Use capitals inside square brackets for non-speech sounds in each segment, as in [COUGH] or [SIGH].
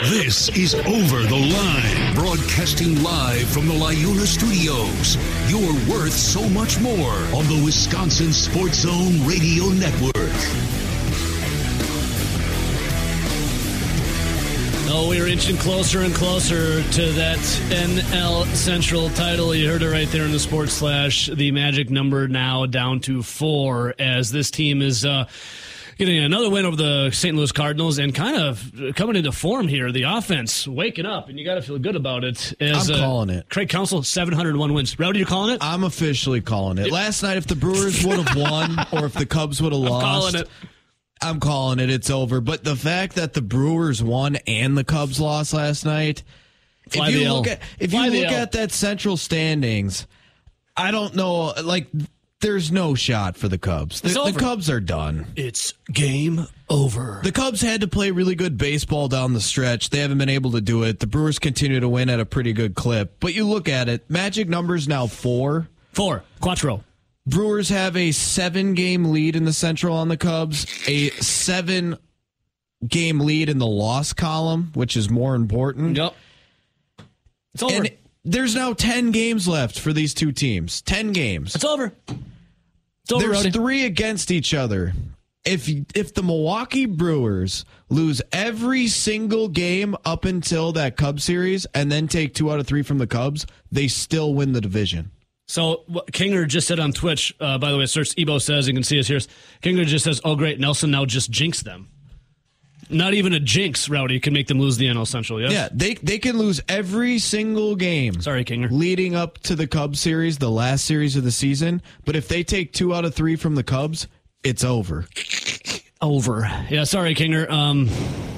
This is Over the Line, broadcasting live from the Liuna Studios. You're worth so much more on the Wisconsin Sports Zone Radio Network. Oh, we're inching closer and closer to that NL Central title. You heard it right there in the sports slash. The magic number now down to four as this team is uh, getting another win over the St. Louis Cardinals and kind of coming into form here. The offense waking up, and you got to feel good about it. As, I'm uh, calling it. Craig Counsell, 701 wins. Rowdy, you're calling it? I'm officially calling it. Last night, if the Brewers would have won [LAUGHS] or if the Cubs would have lost, calling it. I'm calling it. It's over. But the fact that the Brewers won and the Cubs lost last night, Fly if you L. look at if Fly you look L. at that central standings, I don't know. Like, there's no shot for the Cubs. The, the. Cubs are done. It's game over. The Cubs had to play really good baseball down the stretch. They haven't been able to do it. The Brewers continue to win at a pretty good clip. But you look at it, magic numbers now four. Four. Quattro. Brewers have a seven game lead in the Central on the Cubs, a seven game lead in the loss column, which is more important. Yep. It's over. And there's now 10 games left for these two teams. 10 games. it's over. Over, There's three against each other. If if the Milwaukee Brewers lose every single game up until that Cubs series and then take two out of three from the Cubs, they still win the division. So Kinger just said on Twitch. Uh, by the way, search Ebo says you can see us here. Kinger just says, "Oh great, Nelson now just jinxed them." Not even a jinx, Rowdy, can make them lose the NL Central. Yes. Yeah, they they can lose every single game. Sorry, Kinger. leading up to the Cubs series, the last series of the season. But if they take two out of three from the Cubs, it's over. Over. Yeah. Sorry, Kinger. Um,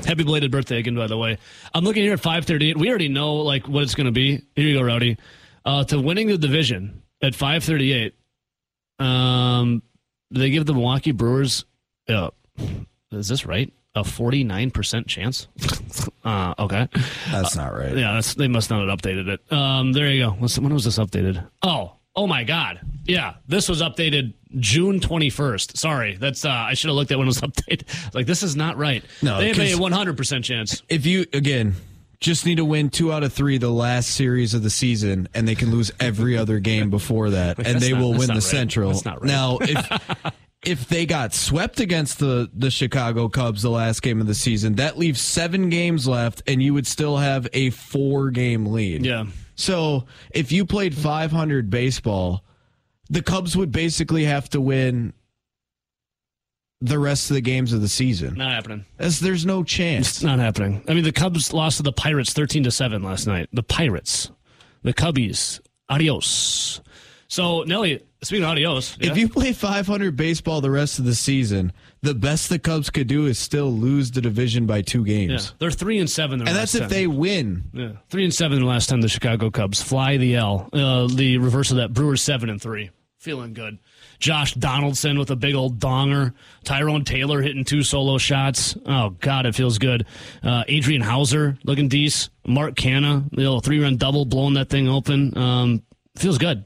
happy belated birthday again, by the way. I'm looking here at 538. We already know like what it's going to be. Here you go, Rowdy. Uh, to winning the division at 538. Um, they give the Milwaukee Brewers. Uh, is this right? A 49% chance. [LAUGHS] uh, okay. That's not right. Yeah, that's, they must not have updated it. Um, there you go. When was this updated? Oh, oh my God. Yeah, this was updated June 21st. Sorry, that's uh, I should have looked at when it was [LAUGHS] updated. Like this is not right. No, they have a 'cause- 100% chance. If you again just need to win two out of three the last series of the season, and they can lose every other game before that, [LAUGHS] and they not- will win the right. Central. That's not right. Now, if if they got swept against the the Chicago Cubs the last game of the season, that leaves seven games left, and you would still have a four game lead. Yeah. So if you played 500 baseball, the Cubs would basically have to win the rest of the games of the season. Not happening. As there's no chance. It's not happening. I mean, the Cubs lost to the Pirates 13 to 7 last night. The Pirates. The Cubbies. Adios. So, Nelly, speaking of adios, yeah? If you play 500 baseball the rest of the season, the best the Cubs could do is still lose the division by two yeah, games. they're 3 and 7 their And that's if 10. they win. Yeah, three and seven the last time the Chicago Cubs fly the L. Uh, the reverse of that, Brewers seven and three, feeling good. Josh Donaldson with a big old donger. Tyrone Taylor hitting two solo shots. Oh God, it feels good. Uh, Adrian Houser looking decent. Mark Canha, the little three run double, blowing that thing open. Um, feels good.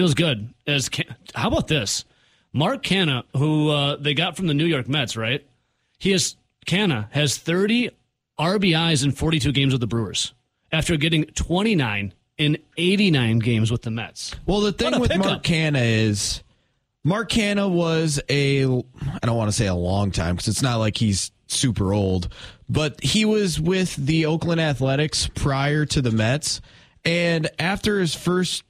Feels good. As Can- how about this? Mark Canha, who uh, they got from the New York Mets, right? He has Canha has 30 RBIs in 42 games with the Brewers after getting 29 in 89 games with the Mets. Well, the thing with pickup. Mark Canha is Mark Canha was a I don't want to say a long time because it's not like he's super old, but he was with the Oakland Athletics prior to the Mets, and after his first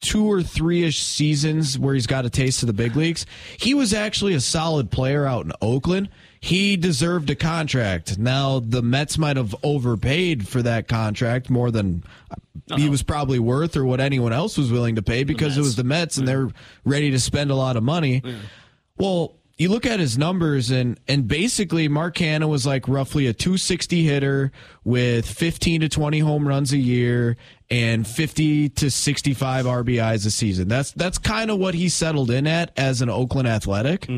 two or three ish seasons where he's got a taste of the big leagues, he was actually a solid player out in Oakland. He deserved a contract. Now the Mets might have overpaid for that contract more than he was probably worth or what anyone else was willing to pay because it was the Mets and they're ready to spend a lot of money. Well, you look at his numbers and and basically Mark Canha was like roughly a 260 hitter with 15 to 20 home runs a year and 50 to 65 RBIs a season. That's that's kind of what he settled in at as an Oakland Athletic.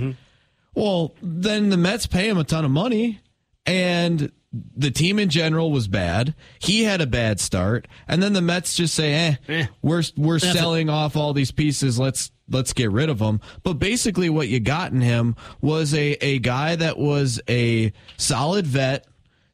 Well, then the Mets pay him a ton of money and the team in general was bad. He had a bad start, and then the Mets just say, "Eh, Eh. we're we're That's selling off all these pieces. Let's let's get rid of them." But basically, what you got in him was a a guy that was a solid vet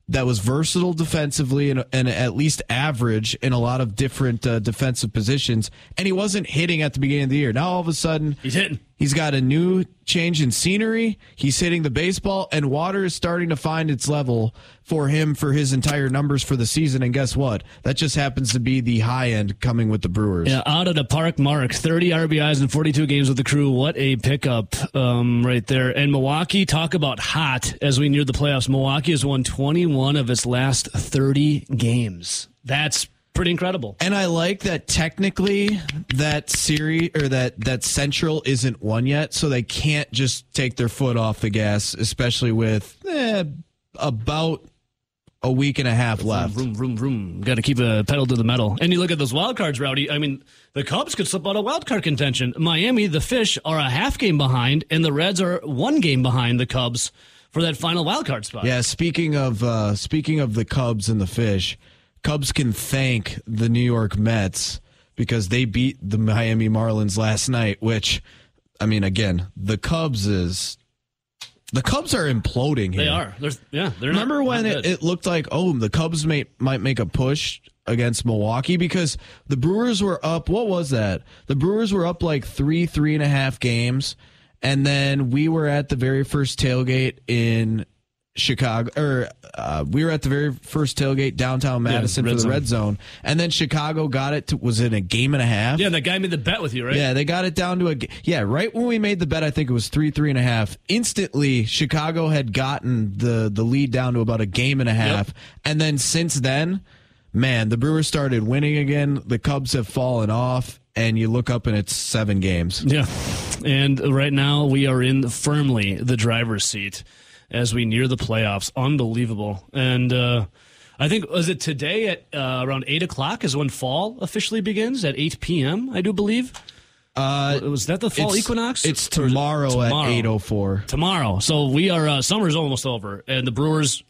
that was versatile defensively and, and at least average in a lot of different uh, defensive positions. And he wasn't hitting at the beginning of the year. Now all of a sudden, He's hitting. He's got a new change in scenery. He's hitting the baseball, and water is starting to find its level for him for his entire numbers for the season. And guess what? That just happens to be the high end coming with the Brewers. Yeah, out of the park mark, 30 RBIs in 42 games with the crew. What a pickup um, right there. And Milwaukee, talk about hot as we near the playoffs. Milwaukee has won 21 of its last 30 games. That's pretty incredible. And I like that technically that series or that that Central isn't won yet, so they can't just take their foot off the gas, especially with eh, about a week and a half left. Vroom, vroom, vroom. Got to keep a pedal to the metal. And you look at those wild cards, Rowdy. I mean, the Cubs could slip out of wild card contention. Miami, the Fish are a half game behind, and the Reds are one game behind the Cubs for that final wild card spot. Yeah, speaking of uh, speaking of the Cubs and the Fish, Cubs can thank the New York Mets because they beat the Miami Marlins last night. Which, I mean, again, the Cubs is the Cubs are imploding here. They are. They're, yeah. They're Remember not, when not it, it looked like oh the Cubs may, might make a push against Milwaukee because the Brewers were up. What was that? The Brewers were up like three three and a half games, and then we were at the very first tailgate in Chicago, or uh, we were at the very first tailgate downtown Madison Red for the Zone. red zone, and then Chicago got it. To, was in a game and a half? Yeah, that guy made the bet with you, right? Yeah, they got it down to a. yeah. Right when we made the bet, I think it was three, three and a half. Instantly, Chicago had gotten the the lead down to about a game and a half, and then since then, man, the Brewers started winning again. The Cubs have fallen off, and you look up and it's seven games. Yeah. And right now we are in firmly the driver's seat as we near the playoffs. Unbelievable. And uh, I think, was it today at uh, around 8 o'clock is when fall officially begins at 8 p.m., I do believe? Uh, Was that the fall equinox? It's Or it tomorrow, tomorrow? at eight oh four. Tomorrow. So we are, uh, summer's almost over, and the Brewers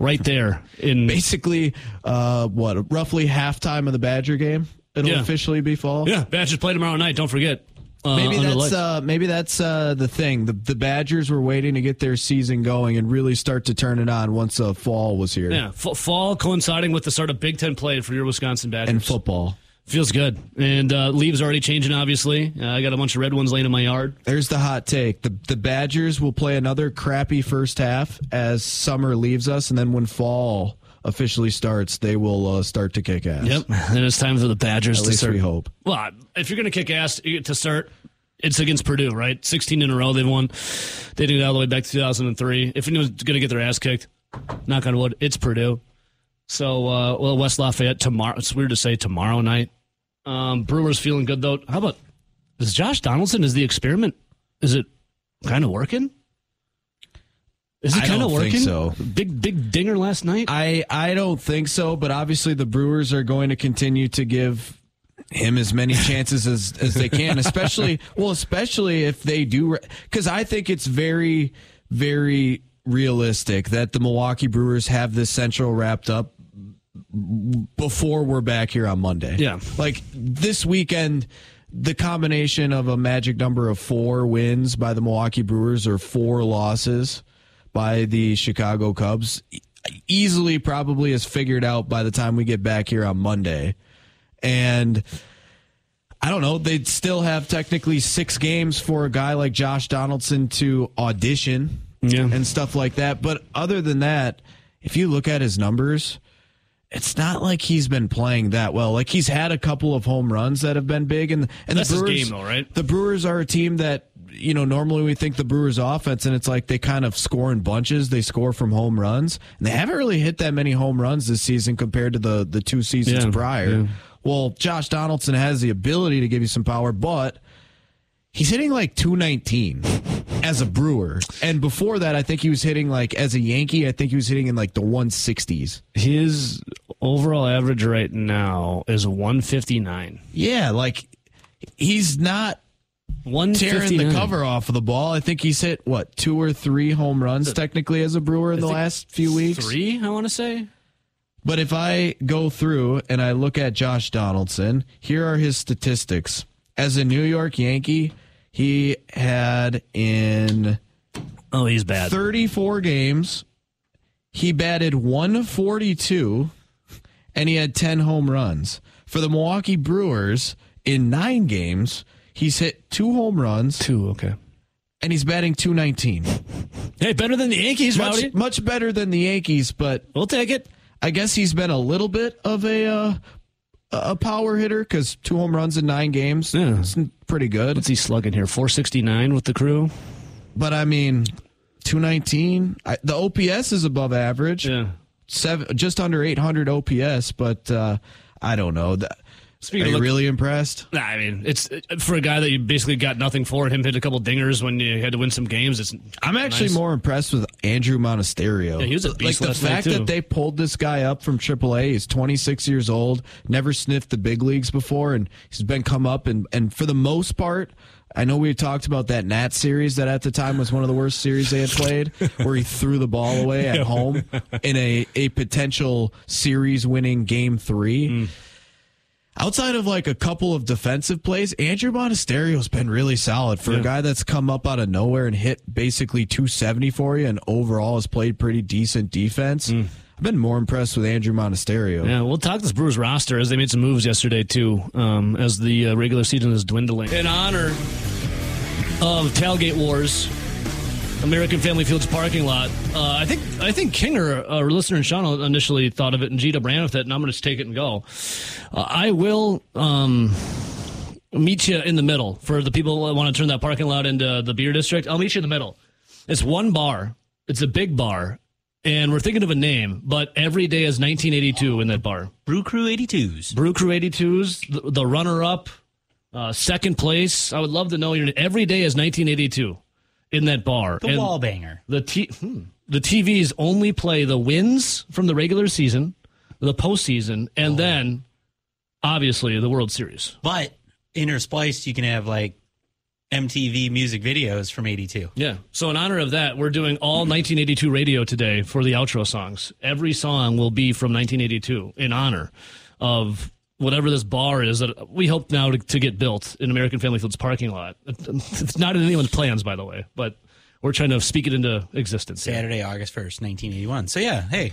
right there in. [LAUGHS] Basically, uh, what roughly halftime of the Badger game. It'll Yeah. officially be fall. Yeah, Badgers play tomorrow night. Don't forget. Uh, Maybe that's uh, maybe that's uh, the thing. The the Badgers were waiting to get their season going and really start to turn it on once uh, fall was here yeah, f- fall coinciding with the start of Big Ten play for your Wisconsin Badgers. and football. Feels good. And uh, leaves already changing, obviously. Uh, I got a bunch of red ones laying in my yard. There's the hot take. The the Badgers will play another crappy first half as summer leaves us, and then when fall officially starts, they will uh, start to kick ass. Yep. [LAUGHS] And it's time for the Badgers At to least start. we hope. Well, if you're going to kick ass to start, it's against Purdue, right? 16 in a row they've won. They did it all the way back to 2003. If anyone's going to get their ass kicked, knock on wood, it's Purdue. So, uh, well, West Lafayette tomorrow. It's weird to say tomorrow night. Um, Brewers feeling good, though. How about, is Josh Donaldson, is the experiment, is it kind of working? Is it kind of working? so. Big, big dinger last night? I I don't think so, but obviously the Brewers are going to continue to give him as many chances as as they can, especially [LAUGHS] well, especially if they do because I think it's very very realistic that the Milwaukee Brewers have this central wrapped up before we're back here on Monday. Yeah. Like this weekend the combination of a magic number of 4 wins by the Milwaukee Brewers or 4 losses by the Chicago Cubs easily probably is figured out by the time we get back here on Monday. And I don't know, they'd still have technically 6 games for a guy like Josh Donaldson to audition Yeah. and stuff like that, but other than that, if you look at his numbers, it's not like he's been playing that well. Like he's had a couple of home runs that have been big, and and That's the Brewers, game, though, right? The Brewers are a team that you know normally we think the Brewers offense, and it's like they kind of score in bunches. They score from home runs, and they haven't really hit that many home runs this season compared to the the two seasons Yeah, prior. yeah. Well, Josh Donaldson has the ability to give you some power, but he's hitting like 219 as a Brewer. And before that, I think he was hitting like as a Yankee, I think he was hitting in like the 160s. His overall average right now is 159. Yeah, like he's not tearing the cover off of the ball. I think he's hit what, two or three home runs technically as a Brewer in the last few weeks. Three, I want to say. But if I go through and I look at Josh Donaldson, here are his statistics. As a New York Yankee, he had in Oh, he's bad. 34 games, he batted 142 and he had 10 home runs. For the Milwaukee Brewers, in nine games, he's hit two home runs Two, okay. and he's batting 219. Hey, better than the Yankees, Rowdy. Much, much better than the Yankees, but We'll take it. I guess he's been a little bit of a uh, a power hitter because two home runs in nine games. Yeah. It's pretty good. What's he slugging here? 469 with the crew? But I mean, 219. I, the OPS is above average. Yeah. Seven, just under 800 OPS, but uh, I don't know. That, Speaking are you look- really impressed? Nah, I mean, it's for a guy that you basically got nothing for. Him hit a couple dingers when you had to win some games. It's I'm actually nice. more impressed with Andruw Monasterio. Yeah, he was a like beast the last night, fact that they pulled this guy up from AAA. He's 26 years old, never sniffed the big leagues before, and he's been come up and and for the most part. I know we talked about that Nat series that at the time was one of the worst series they had played, [LAUGHS] where he threw the ball away at home in a, a potential series winning game three. Mm. Outside of like a couple of defensive plays, Andruw Monasterio's been really solid for a guy that's come up out of nowhere and hit basically 270 for you and overall has played pretty decent defense. I've been more impressed with Andruw Monasterio. Yeah, we'll talk this Brewers roster as they made some moves yesterday too, um, as the uh, regular season is dwindling. In honor of Tailgate Wars, American Family Fields parking lot. Uh, I think I think Kinger, our listener and Sean, initially thought of it, and Gita ran with it, and I'm going to just take it and go. Uh, I will. Um, Meet you in the middle for the people that want to turn that parking lot into the beer district. I'll meet you in the middle. It's one bar. It's a big bar, and we're thinking of a name. But every day is 1982 in that bar. Brew Crew 82s. Brew Crew 82s, the, the runner up, uh, second place. I would love to know your every day is 1982 in that bar. The And wall banger. The t- hmm, the TVs only play the wins from the regular season, the postseason, and then obviously the World Series. But interspliced, you can have like MTV music videos from 82. Yeah. So in honor of that, we're doing all 1982 radio today for the outro songs. Every song will be from 1982 in honor of whatever this bar is that we hope now to, to get built in American Family Fields parking lot. It's not in anyone's plans, by the way, but we're trying to speak it into existence. Saturday, August 1st, 1981. So yeah, hey,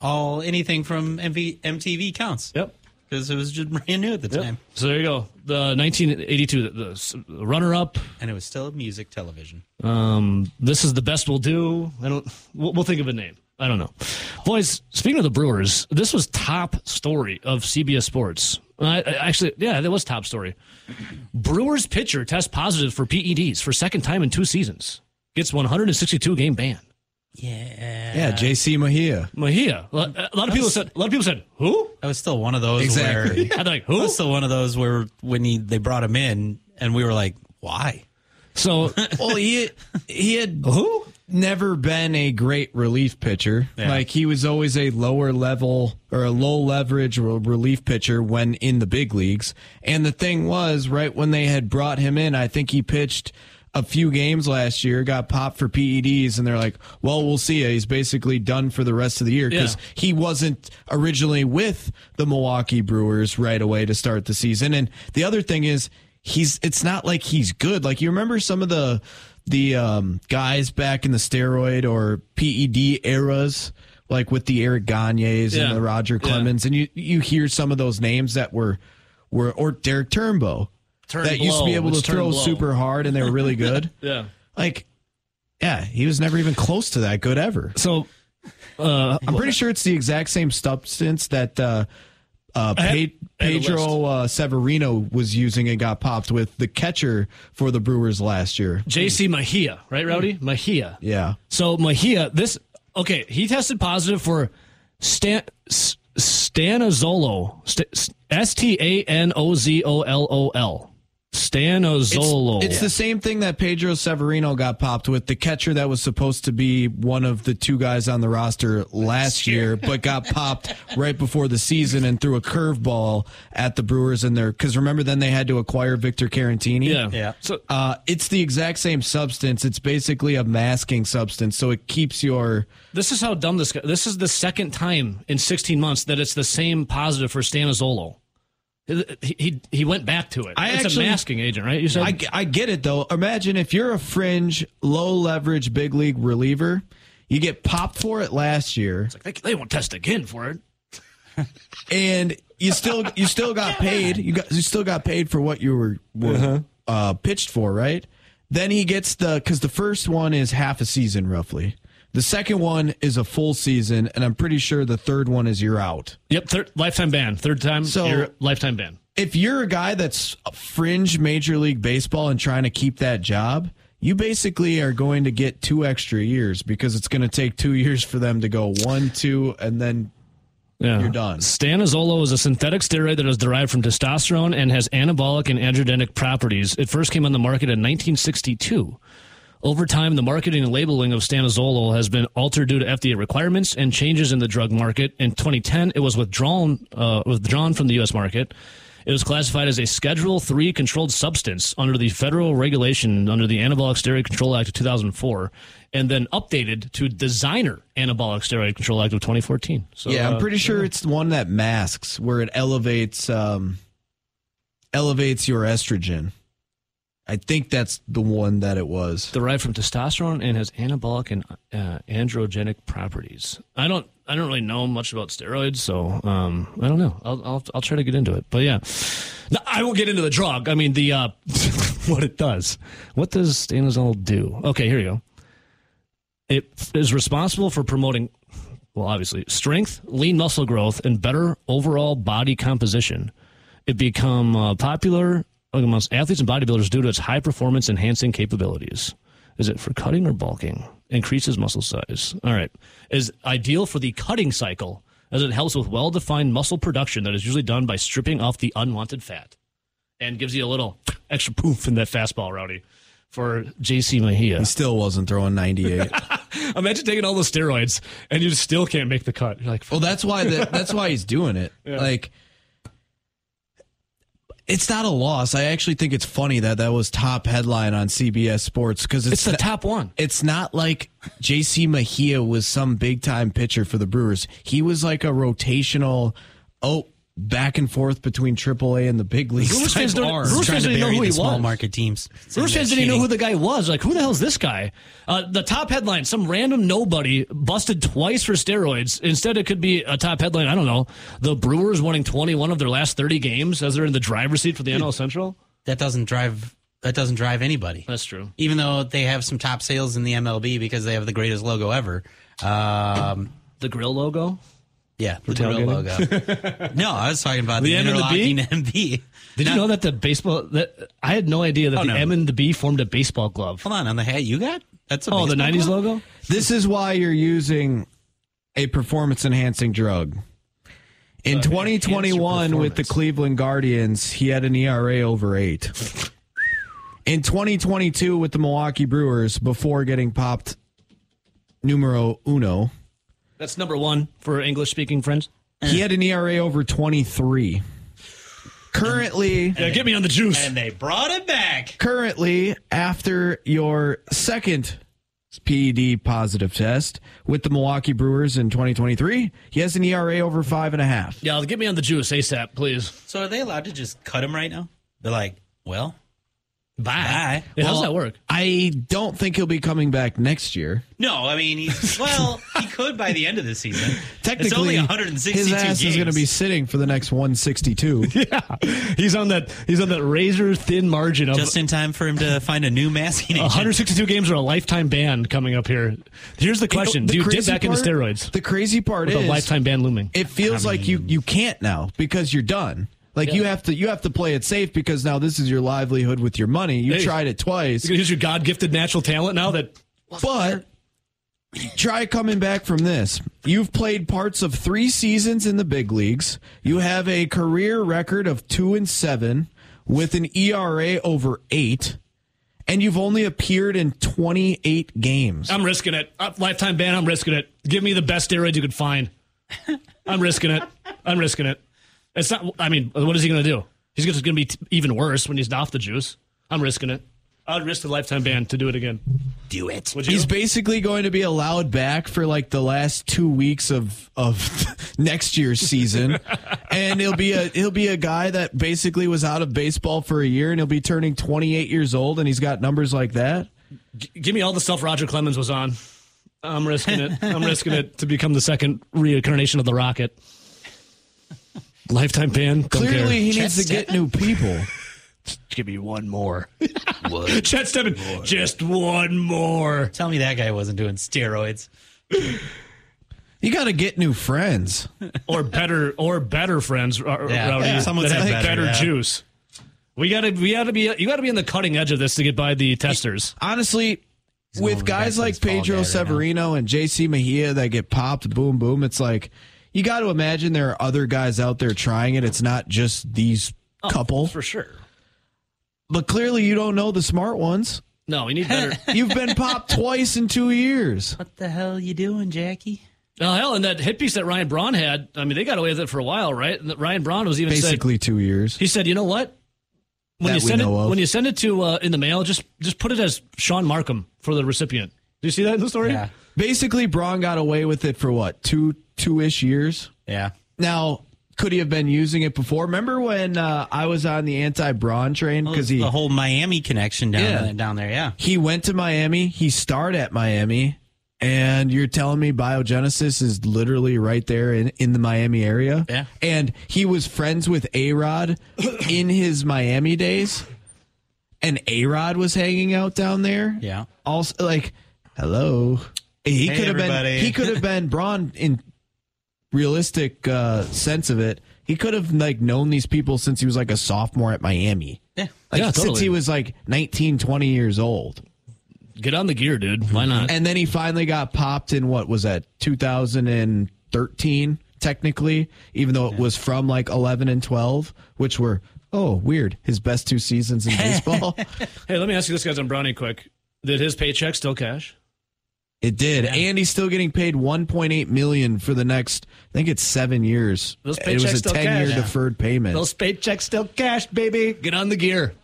all anything from MV, MTV counts. Yep. Because it was just brand new at the time. So there you go. The 1982, the, the runner-up. And it was still music television. Um, this is the best we'll do. I don't. We'll, we'll think of a name. I don't know. Boys, speaking of the Brewers, this was top story of CBS Sports. I, I- actually, yeah, that was top story. Brewers pitcher tests positive for PEDs for second time in two seasons. Gets 162 game ban. Yeah. Yeah, JC Mejia. Mejia. A lot a lot of people said. A lot of people said who? That was still one of those Exactly. where I'm like that who? was still one of those where when he, they brought him in and we were like, why? So [LAUGHS] Well, he he had who? Never been a great relief pitcher. Yeah. Like he was always a lower level or a low leverage relief pitcher when in the big leagues. And the thing was, right when they had brought him in, I think he pitched a few games last year, got popped for PEDs, and they're like, "Well, we'll see. He's basically done for the rest of the year because Yeah. he wasn't originally with the Milwaukee Brewers right away to start the season." And the other thing is, he's it's not like he's good. Like you remember some of the the um, guys back in the steroid or PED eras, like with the Eric Gagnes Yeah. and the Roger Yeah. Clemens, and you you hear some of those names that were were or Derek Turnbow Turn that used to be able to throw blow. super hard and they were really good. [LAUGHS] Yeah. like, yeah, he was never even close to that good ever. So uh, I'm pretty sure it's the exact same substance that uh, uh, had- Pe- I had a Pedro uh, Severino was using and got popped with the catcher for the Brewers last year. JC Mejia, right, Rowdy? Mejia. Yeah. So Mejia, this okay, he tested positive for Stan Stanozolol, S T A N O Z O L O L, Stanozolol. It's the same thing that Pedro Severino got popped with, the catcher that was supposed to be one of the two guys on the roster last year, but got popped [LAUGHS] right before the season and threw a curveball at the Brewers in there. Because remember, then they had to acquire Victor Caratini. yeah, Yeah. So Uh, it's the exact same substance. It's basically a masking substance, so it keeps your. this is how dumb this guy. This is the second time in 16 months that it's the same positive for Stanozolol. He, he he went back to it. I it's actually- a masking agent, right? You said I, I get it though. Imagine if you're a fringe, low leverage, big league reliever, You get popped for it last year, Like they, they won't test again for it. [LAUGHS] and you still you still got [LAUGHS] paid. You got you still got paid for what you were, were uh, pitched for, right? Then he gets the because the first one is half a season roughly. The second one is a full season, and I'm pretty sure the third one is you're out. Yep, third, lifetime ban. Third time, So- you're lifetime ban. if you're a guy that's fringe Major League Baseball and trying to keep that job, you basically are going to get two extra years because it's going to take two [LAUGHS] years for them to go one, two, and then Yeah. You're done. Stanozolol is a synthetic steroid that is derived from testosterone and has anabolic and androgenic properties. It first came on the market in 1962. Over time, the marketing and labeling of stanozolol has been altered due to FDA requirements and changes in the drug market. In 2010, it was withdrawn uh, withdrawn from the U.S. market. It was classified as a Schedule Three controlled substance under the federal regulation under the Anabolic Steroid Control Act of 2004, and then updated to Designer Anabolic Steroid Control Act of 2014. So, yeah, I'm uh, pretty sure it's the one that masks where it elevates um, elevates your estrogen. I think that's the one that it was. derived from testosterone and has anabolic and uh, androgenic properties. I don't I don't really know much about steroids, so um, I don't know. I'll, I'll I'll try to get into it, but yeah, no, I won't get into the drug. I mean the uh, [LAUGHS] what it does. What does stanozol do? Okay, here you go. It is responsible for promoting, well, obviously strength, lean muscle growth, and better overall body composition. It become uh, popular amongst athletes and bodybuilders due to its high performance enhancing capabilities. Is it for cutting or bulking? Increases muscle size. All right. Is ideal for the cutting cycle as it helps with well defined muscle production that is usually done by stripping off the unwanted fat and gives you a little extra poof in that fastball, Rowdy, for JC Mejia. He still wasn't throwing 98. [LAUGHS] Imagine taking all those steroids and you still can't make the cut. You're like, well, that's why the, that's why he's doing it. [LAUGHS] Like it's not a loss. I actually think it's funny that that was top headline on CBS Sports because it's, it's the top one. It's not like JC Mejia was some big time pitcher for the Brewers. He was like a rotational, oh, back and forth between AAA and the big leagues. Brewers fans don't- arm. Brewers fans didn't know who he small was. market teams. Brewers fans didn't know who the guy was. Like, who the hell is this guy? Uh, the top headline: some random nobody busted twice for steroids. Instead, it could be a top headline. I don't know. The Brewers winning 21 of their last 30 games as they're in the driver's seat for the NL Central. that doesn't drive that doesn't drive anybody. That's true. Even though they have some top sales in the MLB because they have the greatest logo ever. Um, The grill logo. Yeah, the grill tailgating? logo. [LAUGHS] no, I was talking about The the, M and the B? MB. Did Now- you know that the baseball? That I had no idea that Oh, the no. M and the B formed a baseball glove. Hold on, on the hat you got? That's a Oh, the '90s glove? logo. This is why you're using a performance enhancing drug. In uh, 2021, with the. Cleveland Guardians, he had an ERA over eight. In 2022, with the Milwaukee Brewers, before getting popped numero uno, That's number one for English speaking friends. he had an ERA over 23. Currently, Yeah, get me on the juice. And they brought it back. currently after your second PED positive test with the Milwaukee Brewers in 2023, he has an ERA over five and a half. yeah, get me on the juice ASAP, please. So are they allowed to just cut him right now? They're like, well, Bye. Bye. Yeah, how's Well, that work? I don't think he'll be coming back next year. no. I mean, he's well, he could by the end of the season. [LAUGHS] Technically, it's only 162 his ass games. is going to be sitting for the next 162. [LAUGHS] yeah, He's on that. He's on that razor thin margin of just in time for him to find a new masking agent. 162 games are a lifetime ban coming up here. Here's the question: The Do you dip crazy back into part- steroids The crazy part with is a lifetime ban looming? it feels like you you can't now because you're done. Like you have to you have to play it safe because now this is your livelihood with your money. You Hey. tried it twice, You're gonna use your God gifted natural talent now that but try coming back from this. You've played parts of 3 seasons in the big leagues. You have a career record of 2 and 7 with an ERA over 8 and you've only appeared in 28 games. I'm risking it. Uh, lifetime ban. I'm risking it. Give me the best steroids you could find. I'm risking it. I'm risking it. It's not. I mean, what is he gonna do? He's just gonna be t- even worse when he's off the juice. I'm risking it. I'd risk the lifetime ban to do it again. do it. He's basically going to be allowed back for like the last two weeks of of [LAUGHS] next year's season, [LAUGHS] and he'll be a he'll be a guy that basically was out of baseball for a year, and he'll be turning 28 years old, and he's got numbers like that. G- give me all the stuff Roger Clemens was on. I'm risking it. I'm risking it to become the second reincarnation of the Rocket. Lifetime ban. Clearly, care. he Chet needs to get new people. Give me one more. [LAUGHS] Chet Stebbin, just one more. Tell me that guy wasn't doing steroids. You got to get new friends. or better or better friends R- Yeah. Rowdy, Yeah, someone that said have better, better, yeah. juice we gotta we gotta be you gotta be on the cutting edge of this to get by the testers Honestly, going with guys back to like his fall guy Pedro right now. Severino and JC Mejia that get popped, boom, boom, it's like you got to imagine there are other guys out there trying it. It's not just these couple. for sure But clearly, you don't know the smart ones. no we need better [LAUGHS] You've been popped twice in two years. What the hell are you doing, Jackie? oh hell and that hit piece that ryan braun had i mean they got away with it for a while right and ryan braun was even said Basically, two years. he said you know what when That you we send it of. when you send it to uh, in the mail just just put it as sean markham for the recipient do you see that in the story Yeah. Basically, Braun got away with it for what two two ish years. Yeah. Now, could he have been using it before? Remember when uh, I was on the anti Braun train because he the whole Miami connection down Yeah. down there. Yeah. he went to Miami. He starred at Miami, and you're telling me Biogenesis is literally right there in, in the Miami area. Yeah. and he was friends with A Rod [COUGHS] in his Miami days, and A Rod was hanging out down there. Yeah. Also, like, hello. He Hey, could have been. He could have [LAUGHS] been Braun in realistic uh, sense of it. He could have like known these people since he was like a sophomore at Miami. Yeah. Like Yeah, since totally. he was like 19, 20 years old. get on the gear dude why not And then he finally got popped in what was that 2013 technically, even though it was from like 11 and 12, which were oh weird his best two seasons in [LAUGHS] baseball. hey let me ask you this guys on brownie quick did his paycheck still cash it did, and he's still getting paid 1.8 million for the next. I think it's seven years. Those it was a still 10 year cash. deferred payment. Those paychecks still cash, baby. Get on the gear.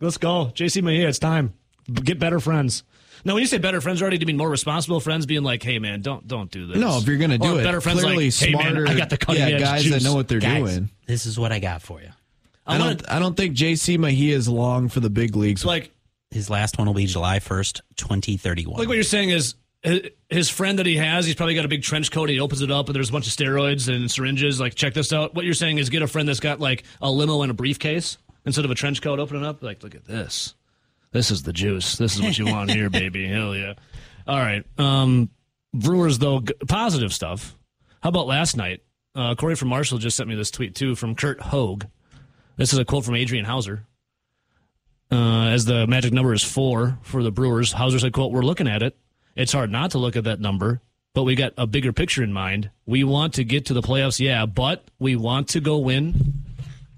Let's go. JC Mejia, it's time. Get better friends. No, when you say better friends, are already, do you mean more responsible friends being like, hey, man, don't don't do this? no, if you're gonna do Or it, better friends clearly like, hey, smarter. man, I got the cutting yeah, edge guys juice. that know what they're Guys, doing. this is what I got for you. I, I want don't. I don't think JC Mejia is long for the big leagues. like His last one will be July 1st, 2031. like what you're saying is hi- his friend that he has, he's probably got a big trench coat. And he opens it up, and there's a bunch of steroids and syringes. Like, check this out. What you're saying is get a friend that's got like a limo and a briefcase instead of a trench coat. Open it up. Like, look at this. This is the juice. This is what you want here, baby. [LAUGHS] Hell yeah. All right. Um, Brewers though, g- positive stuff. How about last night? Uh, Corey from Marshall just sent me this tweet too from Curt Hogg. This is a quote from Adrian Houser. Uh, as the magic number is four for the Brewers, Houser said, "quote We're looking at it. It's hard not to look at that number, but we got a bigger picture in mind. We want to get to the playoffs, yeah, but we want to go win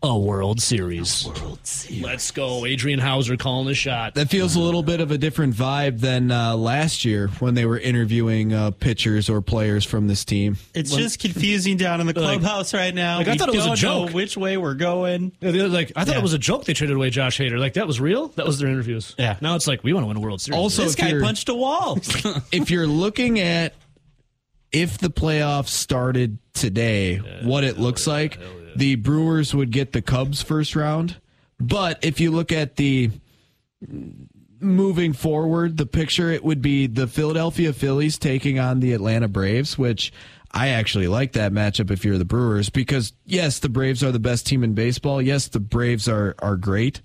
a World Series. World Series. Let's go, Adrian Houser calling the shot. That feels a little bit of a different vibe than uh, last year when they were interviewing uh, pitchers or players from this team. it's just confusing down in the Like- clubhouse right now. like, I We thought it was a don't know joke. which way we're going. Yeah, like I thought Yeah. it was a joke. They traded away Josh Hader. Like that was real. That was their interviews. Yeah. Now it's like we want to win a World Series. Also, This guy punched a wall. [LAUGHS] if you're looking at if the playoffs started today, what it looks like, the Brewers would get the Cubs first round. But if you look at the moving forward, the picture, it would be the Philadelphia Phillies taking on the Atlanta Braves, which I actually like that matchup if you're the Brewers because yes, the Braves are the best team in baseball. Yes, the Braves are are great.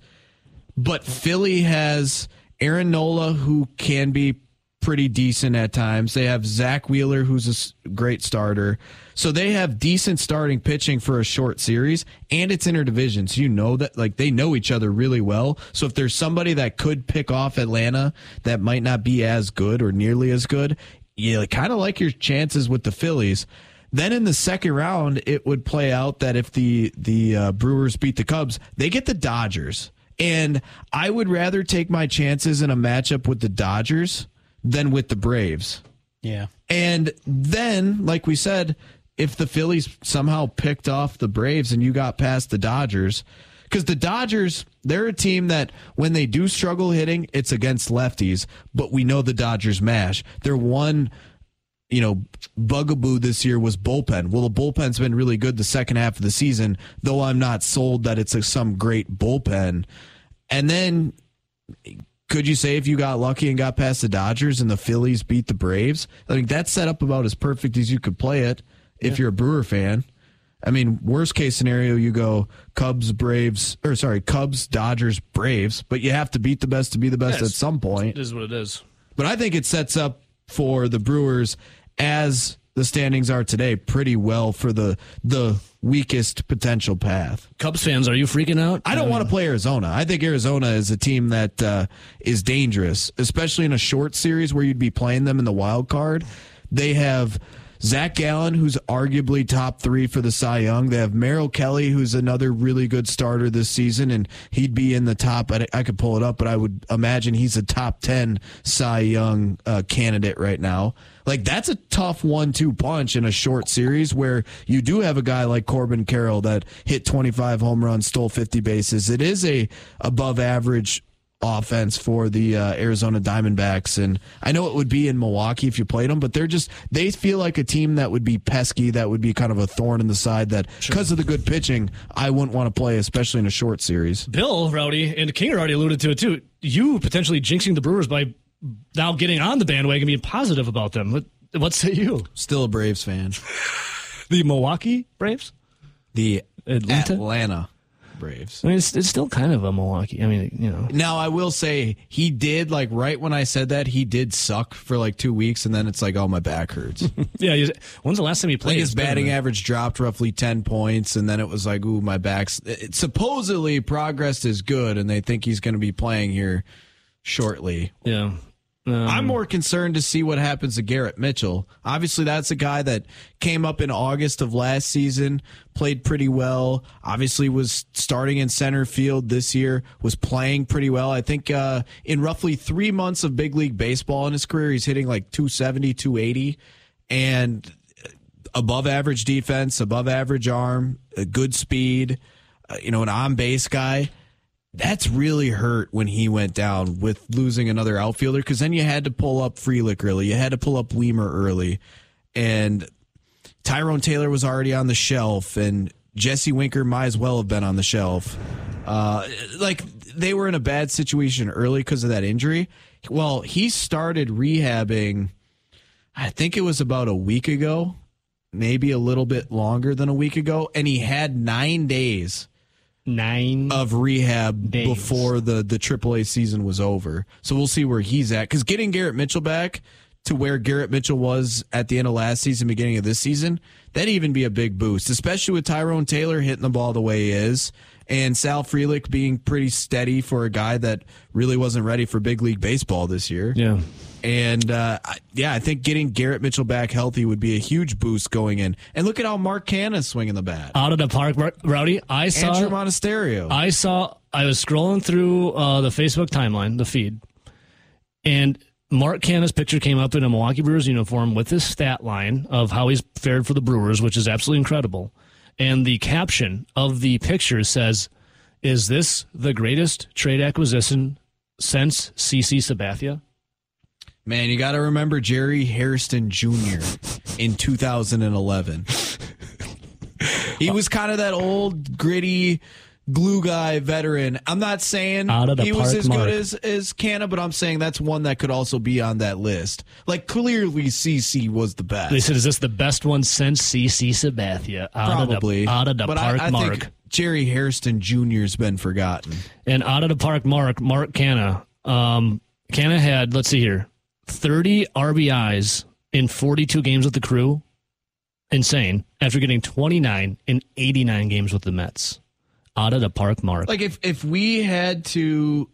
But Philly has Aaron Nola, who can be pretty decent at times. They have Zack Wheeler, who's a great starter. So they have decent starting pitching for a short series, and it's interdivision. So you know that like they know each other really well. So if there's somebody that could pick off Atlanta that might not be as good or nearly as good, you kind of like your chances with the Phillies. Then in the second round, it would play out that if the the uh, Brewers beat the Cubs, they get the Dodgers. And I would rather take my chances in a matchup with the Dodgers than with the Braves. yeah. And then, like we said, if the Phillies somehow picked off the Braves and you got past the Dodgers, because the Dodgers, they're a team that when they do struggle hitting, it's against lefties, but we know the Dodgers mash. Their one, you know, bugaboo this year was bullpen. Well, the bullpen's been really good the second half of the season, though I'm not sold that it's a, some great bullpen. And then could you say if you got lucky and got past the Dodgers and the Phillies beat the Braves? I think that's set up about as perfect as you could play it if you're a Brewer fan. I mean, worst case scenario, you go Cubs, Braves, or sorry, Cubs, Dodgers, Braves, but you have to beat the best to be the best Yes. at some point. It is what it is. But I think it sets up for the Brewers as the standings are today pretty well for the the weakest potential path. Cubs fans, are you freaking out? I don't want to play Arizona. I think Arizona is a team that uh, is dangerous, especially in a short series where you'd be playing them in the wild card. They have Zac Gallen, who's arguably top three for the Cy Young. They have Merrill Kelly, who's another really good starter this season, and he'd be in the top. I, I could pull it up, but I would imagine he's a top 10 Cy Young uh, candidate right now. Like, that's a tough one two punch in a short series where you do have a guy like Corbin Carroll that hit 25 home runs, stole 50 bases. It is a above average offense for the uh, Arizona Diamondbacks. And I know it would be in Milwaukee if you played them, but they're just, they feel like a team that would be pesky, that would be kind of a thorn in the side that, because of the good pitching, I wouldn't want to play, especially in a short series. Bill, Rowdy, and King already alluded to it too. You potentially jinxing the Brewers by now getting on the bandwagon, being positive about them. What, what say you? Still a Braves fan. [LAUGHS] The Milwaukee Braves? The Atlanta? Atlanta Braves. I mean, it's, it's still kind of a Milwaukee. I mean, you know. Now I will say he did like right when I said that he did suck for like two weeks and then it's like oh my back hurts. [LAUGHS] Yeah. When's the last time he like played? his been a batting average dropped roughly ten points and then it was like ooh my back's. It, supposedly progress is good and they think he's going to be playing here shortly. Yeah. Um, I'm more concerned to see what happens to Garrett Mitchell. Obviously, that's a guy that came up in August of last season, played pretty well. Obviously, was starting in center field this year, was playing pretty well. I think uh, in roughly three months of big league baseball in his career, he's hitting like 270, 280, and above average defense, above average arm, good speed, uh, you know, an on base guy that's really hurt when he went down with losing another outfielder because then you had to pull up Frelick early, you had to pull up Wiemer early, and Tyrone Taylor was already on the shelf, and Jesse Winker might as well have been on the shelf. Uh, like they were in a bad situation early because of that injury. Well, he started rehabbing. I think it was about a week ago, maybe a little bit longer than a week ago, and he had nine days nine. of rehab Days. before the the AAA season was over. So we'll see where he's at because getting Garrett Mitchell back to where Garrett Mitchell was at the end of last season, beginning of this season, that'd even be a big boost, especially with Tyrone Taylor hitting the ball the way he is. And Sal Frelick being pretty steady for a guy that really wasn't ready for big league baseball this year. yeah. And uh, yeah, I think getting Garrett Mitchell back healthy would be a huge boost going in. And look at how Mark Canha's swinging the bat. Out of the park, Rowdy. I saw. Andruw Monasterio. I saw. I was scrolling through uh, the Facebook timeline, the feed, and Mark Canha's picture came up in a Milwaukee Brewers uniform with his stat line of how he's fared for the Brewers, which is absolutely incredible. And the caption of the picture says, "Is this the greatest trade acquisition since CC Sabathia?" Man, you got to remember Jerry Hairston Jr. in 2011. He was kind of that old, gritty, glue guy veteran. I'm not saying Out of the he was as mark. good as, as Canha, but I'm saying that's one that could also be on that list. Like, clearly, CC was the best. They said, "Is this the best one since CC Sabathia?" Out Probably. of the, out of the but park I, I mark. think Jerry Hairston Jr.'s been forgotten. And out of the park, Mark, Mark Canha. Um, Canha had, let's see here, 30 RBIs in 42 games with the crew. Insane. After getting 29 in 89 games with the Mets. Out of the park, Mark. Like if if we had to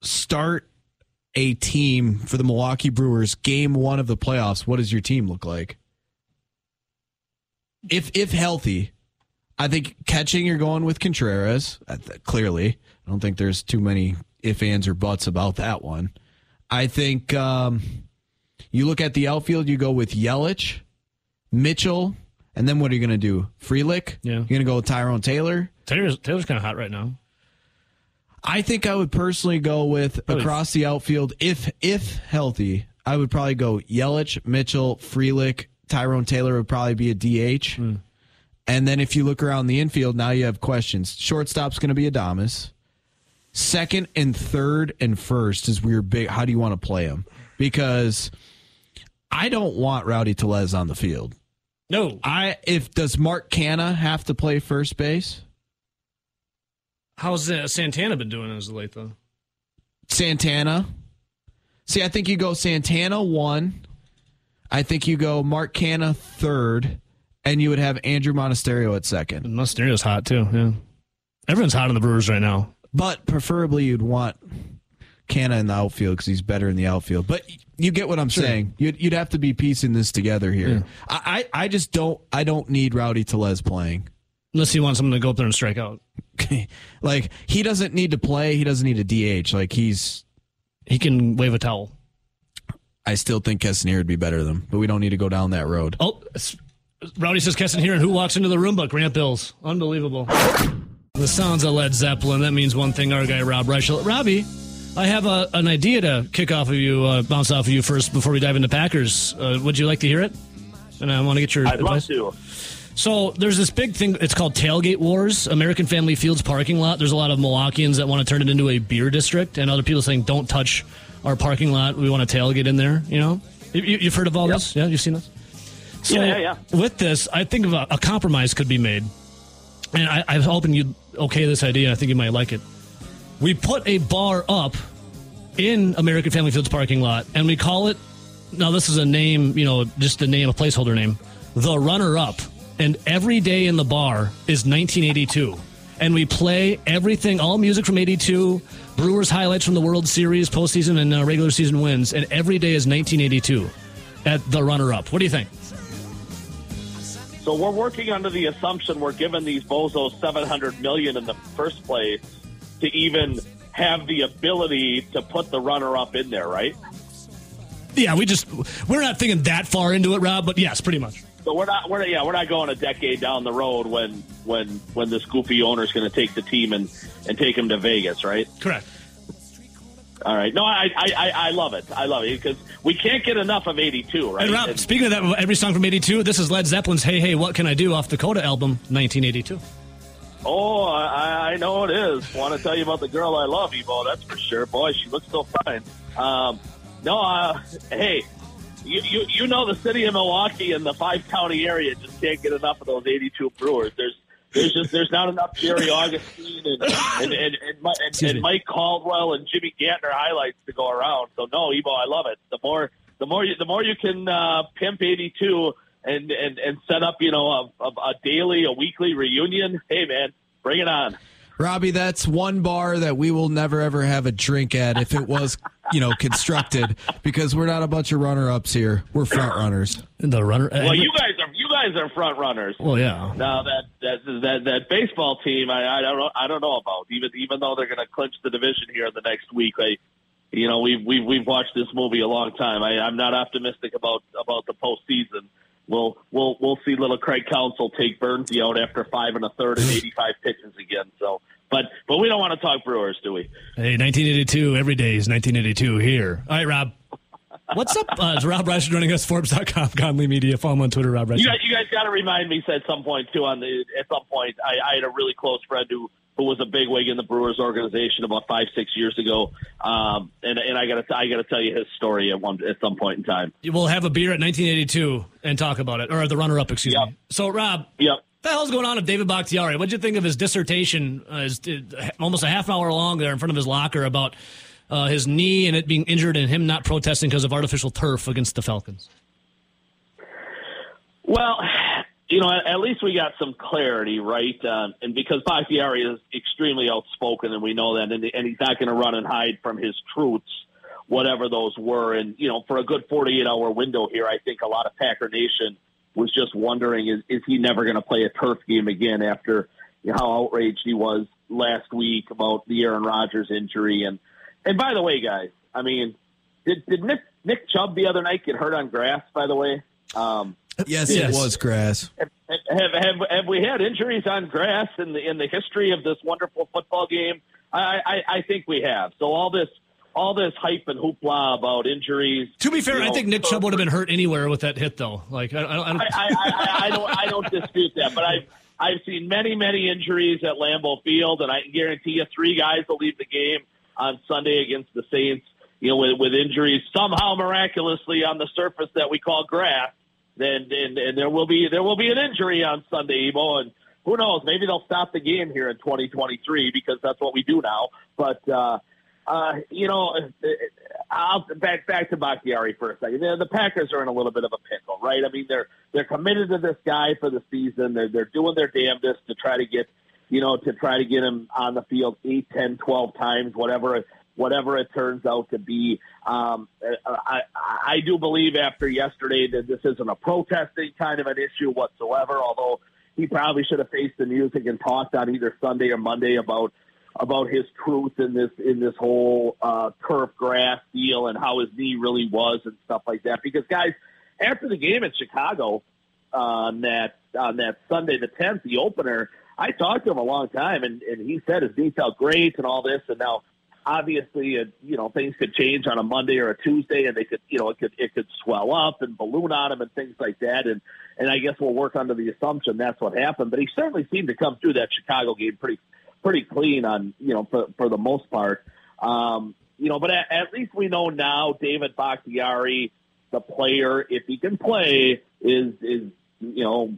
start a team for the Milwaukee Brewers game 1 of the playoffs, what does your team look like? If if healthy, I think catching you're going with Contreras, uh, clearly. I don't think there's too many if ands or buts about that one. I think um, you look at the outfield, you go with Yelich, Mitchell, and then what are you going to do? Frelick? Yeah. You're going to go with Tyrone Taylor? Taylor's, Taylor's kind of hot right now. I think I would personally go with Probably. across the outfield if if healthy. I would probably go Yelich, Mitchell, Frelick, Tyrone Taylor would probably be a DH. And then if you look around the infield, now you have questions. Shortstop's going to be Adames. Second and third and first is where you're big. How do you want to play them? Because I don't want Rowdy Tellez on the field. No. I if does Mark Canha have to play first base? How's uh, Santana been doing as of late, though? Santana. See, I think you go Santana one. I think you go Mark Canha third, and you would have Andruw Monasterio at second. Monasterio's hot, too. Yeah. Everyone's hot on the Brewers right now. But preferably, you'd want Canha in the outfield because he's better in the outfield. But you get what I'm saying. You'd, you'd have to be piecing this together here. I, I I just don't I don't need Rowdy Tellez playing. Unless he wants someone to go up there and strike out. [LAUGHS] like he doesn't need to play. He doesn't need a DH. Like he's. He can wave a towel. I still think would be better than him, but we don't need to go down that road. Oh, Rowdy says Keston here, and who walks into the room but Grant Bills? Unbelievable. The sounds of Led Zeppelin. That means one thing. Our guy Rob Reischel. Robbie, I have a, an idea to kick off of you, uh, bounce off of you first before we dive into Packers. Uh, would you like to hear it? And I want to get your I'd love advice. to. So there's this big thing. It's called Tailgate Wars. American Family Fields parking lot. There's a lot of Milwaukeeans that want to turn it into a beer district, and other people saying, "Don't touch our parking lot. We want to tailgate in there." You know, you, you've heard of all Yep. this? Yeah, you've seen this. So Yeah, yeah, with this, I think of a, a compromise could be made, and I, I'm hoping you'd okay this idea. I think you might like it. We put a bar up in American Family Fields parking lot, and we call it. Now this is a name, you know, just a name, a placeholder name. The Runner Up, and every day in the bar is 1982, and we play everything, all music from '82, Brewers highlights from the World Series, postseason, and uh, regular season wins, and every day is 1982 at the Runner Up. What do you think? So we're working under the assumption we're giving these bozos 700 million in the first place to even have the ability to put the runner up in there, right? Yeah, we just we're not thinking that far into it, Rob, but yes, pretty much. So we're not, we're yeah, we're not going a decade down the road when when when this goofy owner's going to take the team and and take him to Vegas, right? Correct. All right. No, I I, I, love it. I love it because we can't get enough of 82, right? And Rob, And- speaking of that, every song from '82, this is Led Zeppelin's "Hey Hey What Can I Do" off the Coda album, 1982. Oh, I, I know it is. Want to tell you about the girl I love, Evo? That's for sure. Boy, she looks so fine. Um, no, uh, hey, you, you you know the city of Milwaukee and the five county area just can't get enough of those 82 Brewers. There's there's just there's not enough Jerry Augustine and and and, and, Mi- and, and. Mike Caldwell and Jimmy Gantner highlights to go around. So no, Evo, I love it. The more the more you the more you can uh, pimp 82 and and and set up you know a, a, a daily a weekly reunion. Hey man, bring it on. Robbie, that's one bar that we will never ever have a drink at if it was, you know, constructed because we're not a bunch of runner ups here. We're front runners. The runner. Well, you guys are you guys are front runners. Well, yeah. Now that that that that baseball team, I, I don't know I don't know about even even though they're going to clinch the division here in the next week. I, you know, we've we've we've watched this movie a long time. I, I'm not optimistic about about the postseason. We'll we'll we'll see little Craig Counsell take Bernsey out after five and a third and [LAUGHS] 85 pitches again. So, but but we don't want to talk Brewers, do we? Hey, 1982. Every day is 1982 here. All right, Rob. What's up? Uh, it's Rob Reischel joining us. Forbes.com, Conley Media. Follow him on Twitter, Rob Reischel. You guys, you guys got to remind me at some point too. On the at some point, I, I had a really close friend who who was a big wig in the Brewers organization about five six years ago, um, and and I got to I got to tell you his story at one at some point in time. We'll have a beer at 1982 and talk about it, or the runner-up, excuse Yep. me. So, Rob, Yep. what the hell's going on with David Bakhtiari? What'd you think of his dissertation, uh, his, uh, almost a half hour long there in front of his locker about uh, his knee and it being injured and him not protesting because of artificial turf against the Falcons? Well, you know, at, least we got some clarity, right? Um, and because Bakhtiari is extremely outspoken, and we know that, and, and he's not going to run and hide from his truths, whatever those were. And you know, for a good 48 hour window here, I think a lot of Packer Nation was just wondering: is is he never going to play a turf game again after you know, how outraged he was last week about the Aaron Rodgers injury? And and by the way, guys, I mean, did did Nick Nick Chubb the other night get hurt on grass? By the way. Um, Yes, Yes. it was grass. have, have have we had injuries on grass in the in the history of this wonderful football game? I, I, I think we have. So all this all this hype and hoopla about injuries. To be fair, you I think Nick Chubb would have been hurt anywhere with that hit, though. Like, I, I, I don't, I, I, I, I don't I don't dispute that, but I I've seen many, many injuries at Lambeau Field, and I can guarantee you three guys will leave the game on Sunday against the Saints. You know, with, with injuries somehow miraculously on the surface that we call grass, then and, and there will be there will be an injury on Sunday, Evo, and who knows? Maybe they'll stop the game here in 2023 because that's what we do now. But uh, uh, you know, I'll back back to Bakhtiari for a second. The, the Packers are in a little bit of a pickle, right? I mean, they're they're committed to this guy for the season. They're they're doing their damnedest to try to get, you know, to try to get him on the field eight, ten, twelve times, whatever whatever it turns out to be. Um, I, I do believe after yesterday that this isn't a protesting kind of an issue whatsoever, although he probably should have faced the music and talked on either Sunday or Monday about about his truth in this in this whole uh, turf grass deal and how his knee really was and stuff like that. Because guys, after the game in Chicago uh, on that on that Sunday the tenth, the opener, I talked to him a long time and, and he said his knee felt great and all this. And now, obviously, uh, you know things could change on a Monday or a Tuesday, and they could you know it could it could swell up and balloon on him and things like that. And and I guess we'll work under the assumption that's what happened. But he certainly seemed to come through that Chicago game pretty pretty clean on you know for for the most part. Um, you know, but at, at least we know now David Bakhtiari, the player, if he can play, is is you know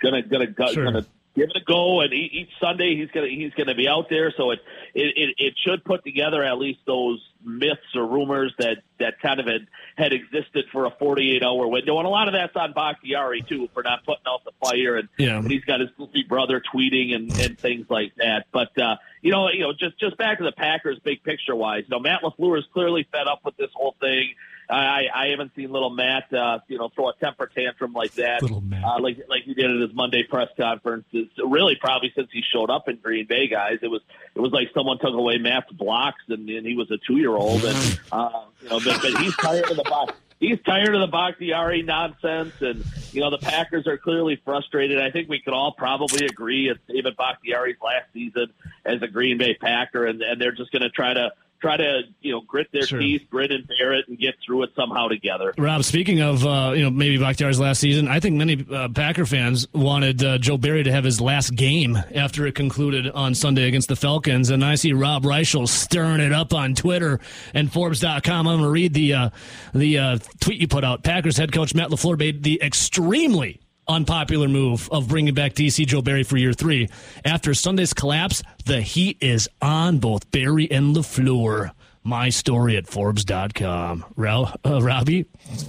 gonna gonna sure. gonna give it a go. And each Sunday he's gonna he's gonna be out there, so it it it, should put together at least those myths or rumors that that kind of had had existed for a 48 hour window, and a lot of that's on Bakhtiari too for not putting out the fire, and, yeah. and he's got his goofy brother tweeting and, and things like that. But uh, you know, you know, just just back to the Packers, big picture wise, you know, Matt LaFleur is clearly fed up with this whole thing. I, I haven't seen little Matt, uh, you know, throw a temper tantrum like that, little Matt. Uh, like like he did at his Monday press conference. It's really probably since he showed up in Green Bay, guys. It was it was like someone took away Matt's blocks, and, and he was a two year old, and uh, you know, but, but he's tired of the box. He's tired of the Bakhtiari nonsense, and you know the Packers are clearly frustrated. I think we could all probably agree it's David Bakhtiari's last season as a Green Bay Packer, and, and they're just going to try to try to you know grit their sure. teeth, grit and bear it, and get through it somehow together. Rob, speaking of uh, you know maybe Bakhtiari's last season, I think many uh, Packer fans wanted uh, Joe Barry to have his last game after it concluded on Sunday against the Falcons, and I see Rob Reischel stirring it up on Twitter and Forbes.com. I'm going to read the uh, the uh, tweet you put out. Packers head coach Matt LaFleur made the extremely unpopular move of bringing back DC Joe Barry for year three. After Sunday's collapse, the heat is on both Barry and LaFleur. My story at Forbes.com. Ro- uh, Robbie,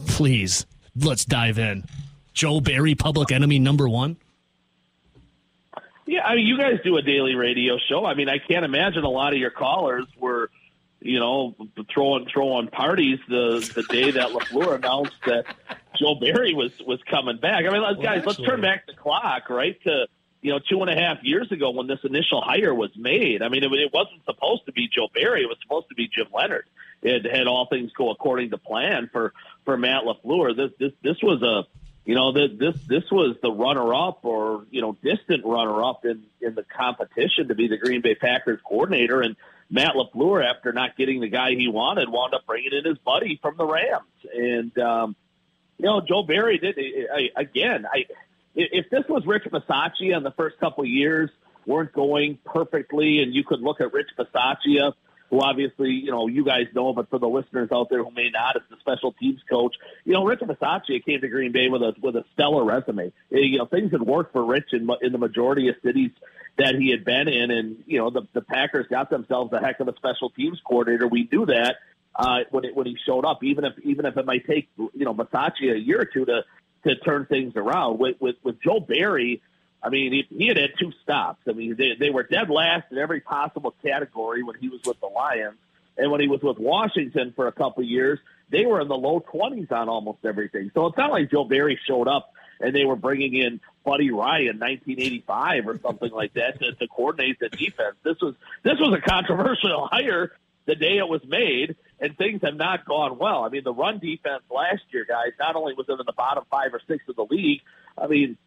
please, let's dive in. Joe Barry, public enemy number one? Yeah, I mean, you guys do a daily radio show. I mean, I can't imagine a lot of your callers were – you know, throwing throwing parties the the day that LaFleur announced that Joe Barry was was coming back. I mean, let's, well, guys, actually, let's turn back the clock right to you know two and a half years ago when this initial hire was made. I mean, it, it wasn't supposed to be Joe Barry; it was supposed to be Jim Leonhard. It had all things go according to plan for for Matt LaFleur. This this this was a you know this this this was the runner up or you know distant runner up in in the competition to be the Green Bay Packers coordinator and Matt LaFleur, after not getting the guy he wanted, wound up bringing in his buddy from the Rams. And, um, you know, Joe Barry did, I, again, I, if this was Rich Bisaccia in the first couple of years weren't going perfectly, and you could look at Rich Bisaccia, who obviously, you know, you guys know, but for the listeners out there who may not, as the special teams coach, you know, Rich Bisaccia came to Green Bay with a with a stellar resume. Eh, you know, things had worked for Rich in, in the majority of cities that he had been in, and you know the the Packers got themselves a heck of a special teams coordinator. We knew that uh, when it, when he showed up, even if even if it might take you know Bisaccia a year or two to to turn things around. With with, with Joe Barry, I mean he, he had had two stops. I mean they they were dead last in every possible category when he was with the Lions, and when he was with Washington for a couple of years, they were in the low twenties on almost everything. So it's not like Joe Barry showed up and they were bringing in Buddy Ryan, 1985 or something like that, to, to coordinate the defense. This was this was a controversial hire the day it was made, and things have not gone well. I mean, the run defense last year, guys, not only was it in the bottom five or six of the league, I mean,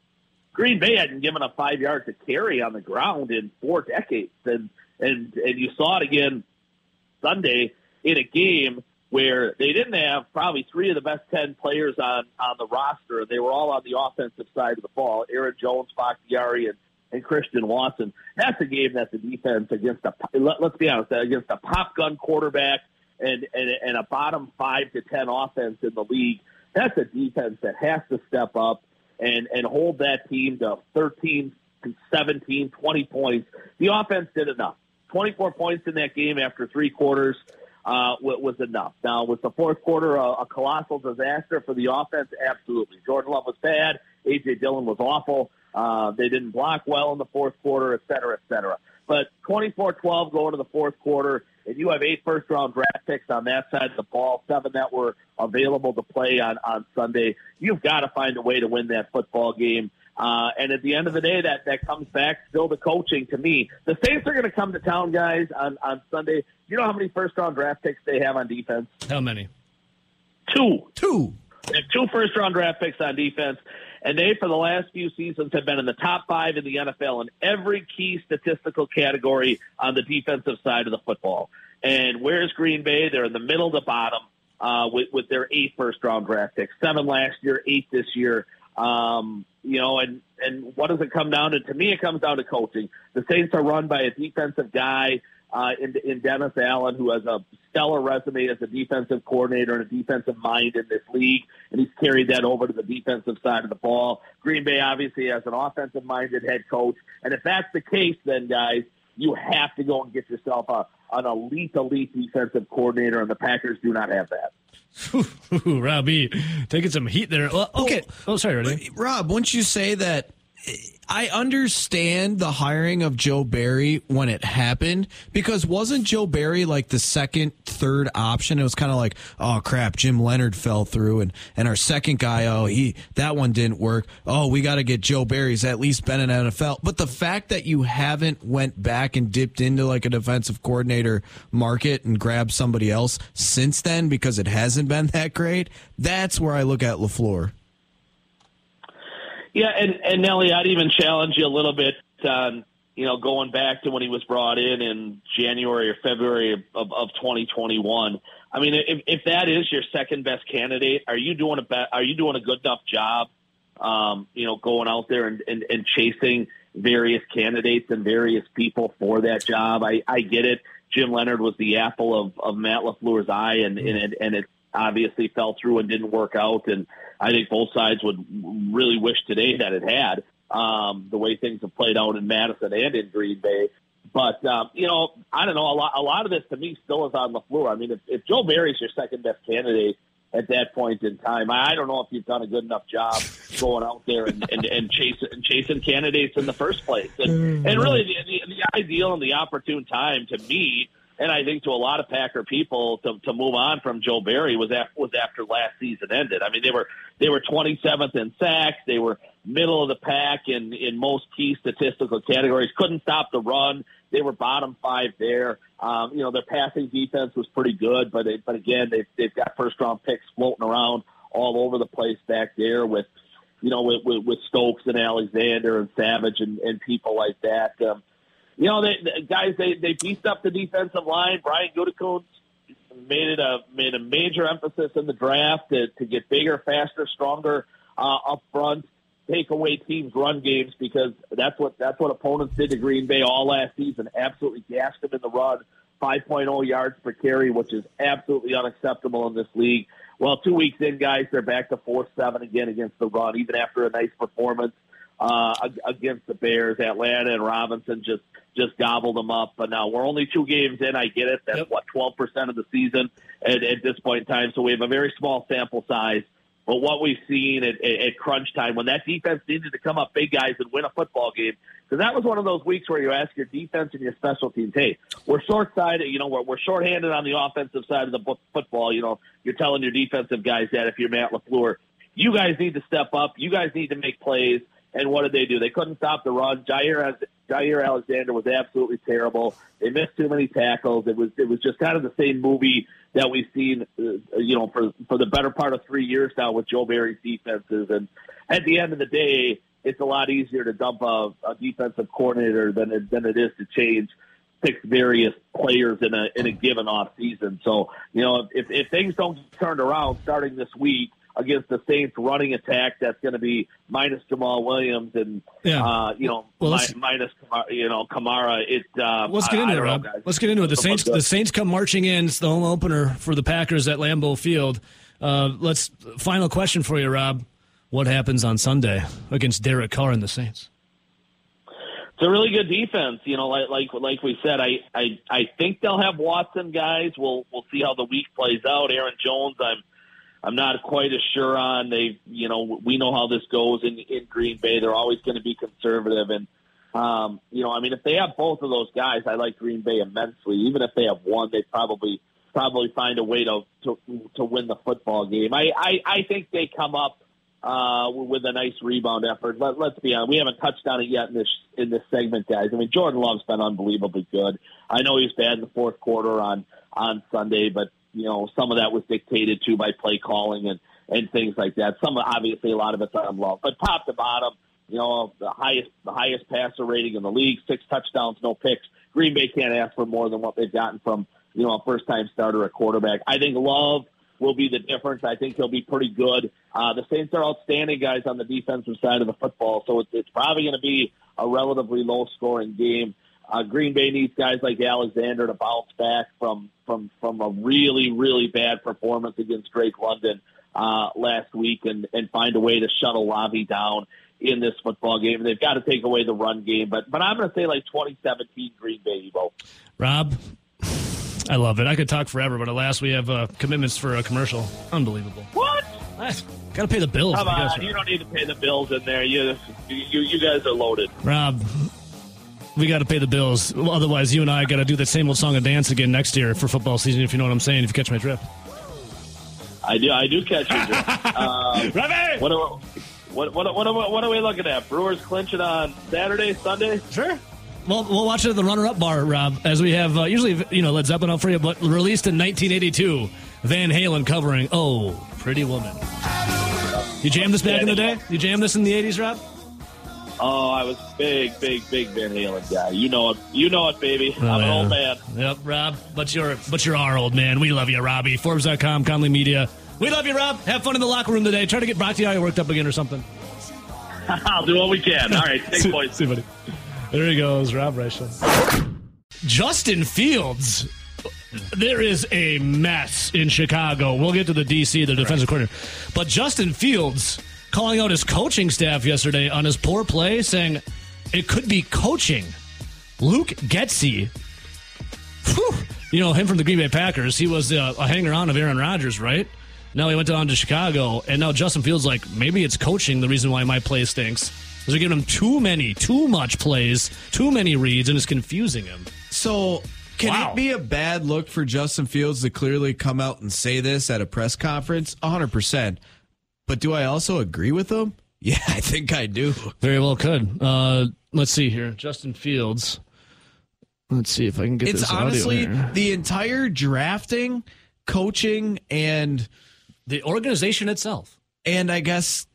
Green Bay hadn't given up five yards to carry on the ground in four decades, and and and you saw it again Sunday in a game where they didn't have probably three of the best 10 players on, on the roster. They were all on the offensive side of the ball. Aaron Jones, Bakhtiari, and, and Christian Watson. That's a game that the defense against a, let, let's be honest, against a pop gun quarterback and, and, and a bottom five to 10 offense in the league. That's a defense that has to step up and, and hold that team to 13, 17, 20 points. The offense did enough. 24 points in that game after three quarters uh, was enough. Now, was the fourth quarter a, a colossal disaster for the offense? Absolutely. Jordan Love was bad. A.J. Dillon was awful. Uh, they didn't block well in the fourth quarter, et cetera, et cetera. But 24-12 going to the fourth quarter, and you have eight first-round draft picks on that side of the ball, seven that were available to play on, on Sunday. You've got to find a way to win that football game. Uh, and at the end of the day, that, that comes back still to coaching to me. The Saints are going to come to town, guys, on, on Sunday. You know how many first round draft picks they have on defense? How many? Two. Two. They have two first round draft picks on defense. And they, for the last few seasons, have been in the top five in the NFL in every key statistical category on the defensive side of the football. And where's Green Bay? They're in the middle to bottom uh, with, with their eight first round draft picks. Seven last year, eight this year. Um, you know, and and what does it come down to? To me, it comes down to coaching. The Saints are run by a defensive guy uh, in, in Dennis Allen, who has a stellar resume as a defensive coordinator and a defensive mind in this league, and he's carried that over to the defensive side of the ball. Green Bay obviously has an offensive minded head coach, and if that's the case, then guys, you have to go and get yourself a an elite, elite defensive coordinator, and the Packers do not have that. [LAUGHS] Robbie, taking some heat there. Okay. Oh, sorry, ready? Rob, once you say that I understand the hiring of Joe Barry when it happened because wasn't Joe Barry like the second, third option? It was kind of like, oh crap, Jim Leonhard fell through, and and our second guy, oh he that one didn't work. Oh, we got to get Joe Barry's at least been in NFL. But the fact that you haven't went back and dipped into like a defensive coordinator market and grabbed somebody else since then because it hasn't been that great, that's where I look at Lafleur. Yeah, and and Nelly, I'd even challenge you a little bit on you know going back to when he was brought in in January or February of, of 2021. I mean, if, if that is your second best candidate, are you doing a be- are you doing a good enough job? Um, you know, going out there and, and, and chasing various candidates and various people for that job. I, I get it. Jim Leonhard was the apple of, of Matt LaFleur's eye, and, and, and it obviously fell through and didn't work out. And I think both sides would really wish today that it had um, the way things have played out in Madison and in Green Bay. But um, you know, I don't know. A lot, a lot of this to me still is on Lafleur. I mean, if, if Joe Barry's your second best candidate at that point in time, I don't know if you've done a good enough job going out there and, and, and chasing and chasing candidates in the first place. And, and really, the, the, the ideal and the opportune time to me and I think to a lot of Packer people to, to move on from Joe Barry was after, was after last season ended. I mean, they were they were 27th in sacks, they were middle of the pack in in most key statistical categories. Couldn't stop the run. They were bottom five there. Um, you know, their passing defense was pretty good, but but again, they've they've got first round picks floating around all over the place back there with. You know, with, with, with Stokes and Alexander and Savage and, and people like that. Um, you know, they, the guys, they, they beefed up the defensive line. Brian Gutekunst made it a made a major emphasis in the draft to, to get bigger, faster, stronger uh, up front, take away teams' run games because that's what that's what opponents did to Green Bay all last season. Absolutely gassed them in the run. 5.0 yards per carry, which is absolutely unacceptable in this league. Well, two weeks in, guys, they're back to 4-7 again against the run, even after a nice performance uh, against the Bears. Atlanta and Robinson just just gobbled them up. But now we're only two games in. I get it. That's yep. what twelve percent of the season at, at this point in time. So we have a very small sample size. But what we've seen at, at, crunch time, when that defense needed to come up big guys and win a football game, because that was one of those weeks where you ask your defense and your special teams, hey, we're short sided, you know, we're, we're short-handed on the offensive side of the football. You know, you're telling your defensive guys that if you're Matt LaFleur, you guys need to step up. You guys need to make plays. And what did they do? They couldn't stop the run. Jaire, Jaire Alexander was absolutely terrible. They missed too many tackles. It was it was just kind of the same movie that we've seen, uh, you know, for for the better part of three years now with Joe Barry's defenses. And at the end of the day, it's a lot easier to dump a, a defensive coordinator than it, than it is to change six various players in a in a given off season. So you know if if things don't get turned around starting this week against the Saints running attack that's going to be minus Jamaal Williams and Yeah. uh, you know Well, mi- minus Kamara, you know Kamara. It uh, Let's get into it, Rob. Let's get into it. The Saints, the Saints come marching in. It's the home opener for the Packers at Lambeau Field. Uh, let's final question for you, Rob. What happens on Sunday against Derek Carr and the Saints? It's a really good defense. You know, like like like we said, I I I think they'll have Watson guys. We'll we'll see how the week plays out. Aaron Jones, I'm I'm not quite as sure on. They you know we know how this goes in in Green Bay. They're always going to be conservative and. Um, you know, I mean, if they have both of those guys, I like Green Bay immensely. Even if they have one, they probably probably find a way to to to win the football game. I I, I think they come up uh, with a nice rebound effort. Let, let's be honest, we haven't touched on it yet in this in this segment, guys. I mean, Jordan Love's been unbelievably good. I know he's bad in the fourth quarter on on Sunday, but you know some of that was dictated too by play calling and and things like that. Some obviously a lot of it's on Love, but top to bottom, you know the highest the highest passer rating in the league, six touchdowns, no picks. Green Bay can't ask for more than what they've gotten from you know a first time starter at quarterback. I think Love will be the difference. I think he'll be pretty good. Uh, the Saints are outstanding guys on the defensive side of the football, so it's, it's probably going to be a relatively low scoring game. Uh, Green Bay needs guys like Alexander to bounce back from from from a really really bad performance against Drake London uh, last week and and find a way to shut Olave down in this football game. They've got to take away the run game, but but I'm going to say like 2017 Green Bay. Evo. Rob, I love it. I could talk forever, but alas, we have uh, commitments for a commercial. Unbelievable. What? Got to pay the bills. Come I guess, you don't need to pay the bills in there. You you you guys are loaded. Rob, we got to pay the bills. Otherwise, you and I got to do that same old song and dance again next year for football season. If you know what I'm saying, if you catch my drift. I do. I do catch you. Drew. [LAUGHS] um, Robbie! what, are, what, what, what, are, what are we looking at? Brewers clinching on Saturday, Sunday? Sure. Well, we'll watch it at the runner-up bar, Rob, as we have uh, usually, you know, Led Zeppelin up for you, but released in 1982, Van Halen covering "Oh, Pretty Woman." You jammed this back in the day? You jammed this in the 80s, Rob? Oh, I was big, big, big Van Halen guy. You know it. You know it, baby. Oh, I'm an old man. Yep, Rob. But you're but you're our old man. We love you, Robbie. Forbes.com, Conley Media. We love you, Rob. Have fun in the locker room today. Try to get Bakhtiari worked up again or something. [LAUGHS] I'll do what we can. All right, thanks, [LAUGHS] boys. See, buddy. There he goes, Rob Reischel. Justin Fields. There is a mess in Chicago. We'll get to the DC, the defensive coordinator. But Justin Fields calling out his coaching staff yesterday on his poor play, saying it could be coaching. Luke Getsy, whew, you know him from the Green Bay Packers. He was uh, a hanger on of Aaron Rodgers, right? Now he went down to Chicago, and now Justin Fields like maybe it's coaching the reason why my play stinks. Because they're giving him too many, too much plays, too many reads, and it's confusing him. So, can Wow. it be a bad look for Justin Fields to clearly come out and say this at a press conference? 100%. But do I also agree with him? [LAUGHS] Yeah, I think I do. Very well could. Uh, let's see here, Justin Fields. Let's see if I can get It's this audio honestly the entire drafting, coaching, and the organization itself. and I guess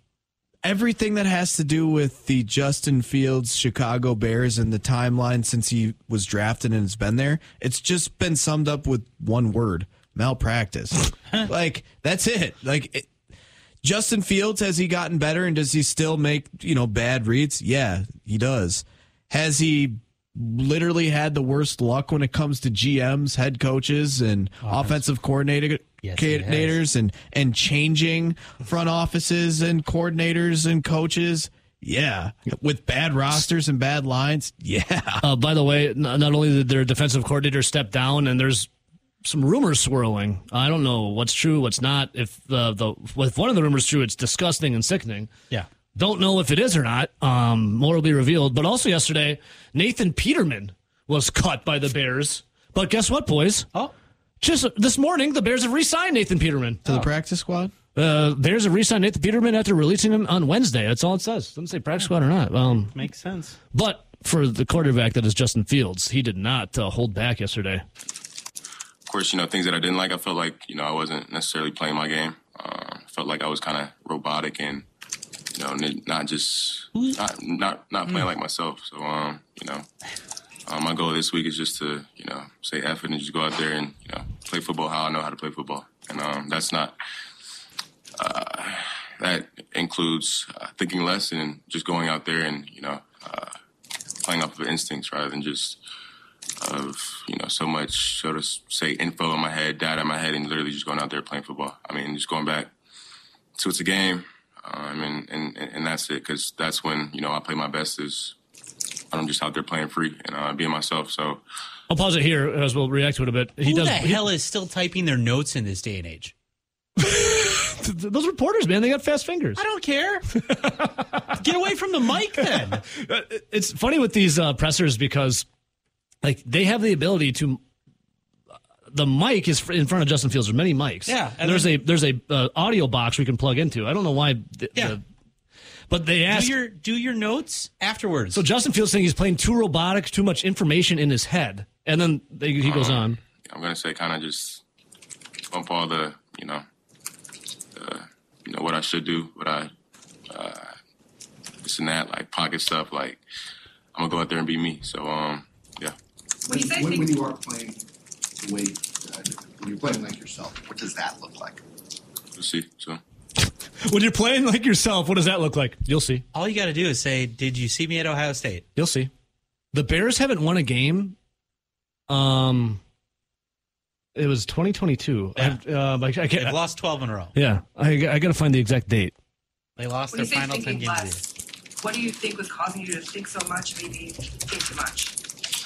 everything that has to do with the Justin Fields Chicago Bears and the timeline since he was drafted and has been there, it's just been summed up with one word: malpractice. [LAUGHS] like that's it. Like it, Justin Fields has he gotten better and does he still make, you know, bad reads? Yeah, he does. Has he literally had the worst luck when it comes to GMs, head coaches, and offensive coordinator, Yes, coordinators and and changing front offices and coordinators and coaches? Yeah. With bad rosters and bad lines? Yeah. Uh, by the way, not only did their defensive coordinator step down, and there's some rumors swirling. I don't know what's true, what's not. If the the if one of the rumors true, it's disgusting and sickening. Yeah. Don't know if it is or not. Um, more will be revealed. But also yesterday, Nathan Peterman was cut by the Bears. But guess what, boys? Oh, Just this morning, the Bears have re-signed Nathan Peterman. To the practice squad? Uh, Bears have re-signed Nathan Peterman after releasing him on Wednesday. That's all it says. Doesn't say practice squad or not. Um, makes sense. but for the quarterback that is Justin Fields, he did not uh, hold back yesterday. Of course, you know, things that I didn't like, I felt like, you know, I wasn't necessarily playing my game. Uh, felt like I was kind of robotic and, you know, not just, not, not, not playing like myself. So, um, you know, uh, my goal this week is just to, you know, say effort and just go out there and, you know, play football how I know how to play football. And um, that's not, uh, that includes uh, thinking less and just going out there and, you know, uh, playing off of instincts rather than just of, you know, so much, so to say, info in my head, data in my head, and literally just going out there playing football. I mean, just going back to it's a game, um, and, and, and that's it, because that's when, you know, I play my best is I'm just out there playing free and uh, being myself. So I'll pause it here as we'll react to it a bit. He Who does. the he- hell is still typing their notes in this day and age? [LAUGHS] those reporters, man, they got fast fingers. I don't care. [LAUGHS] Get away from the mic then. [LAUGHS] It's funny with these uh, pressers because, like, they have the ability to. The mic is in front of Justin Fields. There's many mics. Yeah, and and there's then- a there's a uh, audio box we can plug into. I don't know why. The, Yeah. the- but they Do your do your notes afterwards. so Justin Fields saying he's playing too robotic, too much information in his head, and then they, he goes on. I'm gonna say kind of just bump all the, you know, the, you know what I should do, what I, uh, this and that, like pocket stuff. Like I'm gonna go out there and be me. So um, yeah. When you, say when, when you are playing the way, uh, when you're playing like yourself, what does that look like? We'll see. So When you're playing like yourself, what does that look like? You'll see. All you got to do is say, "Did you see me at Ohio State?" You'll see. The Bears haven't won a game. Um, it was 2022. Yeah. I, uh, I, I They've can't. lost twelve in a row. Yeah, I, I got to find the exact date. They lost when their you final ten games. of the year. less, what do you think was causing you to think so much, maybe think too much?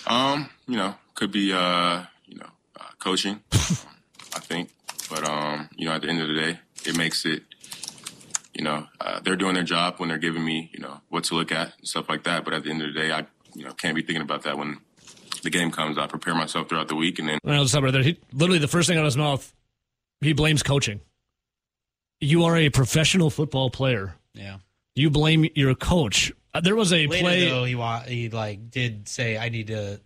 Um, you know, could be uh, you know, uh, coaching. [LAUGHS] I think, but um, you know, at the end of the day, it makes it. You know, uh, they're doing their job when they're giving me, you know, what to look at and stuff like that. But at the end of the day, I, you know, can't be thinking about that when the game comes. I prepare myself throughout the week, and then I'll just stop right there. He, literally, the first thing out of his mouth, he blames coaching. You are a professional football player. Yeah. You blame your coach. Uh, There was a Later play. though, he wa- he like did say, "I need to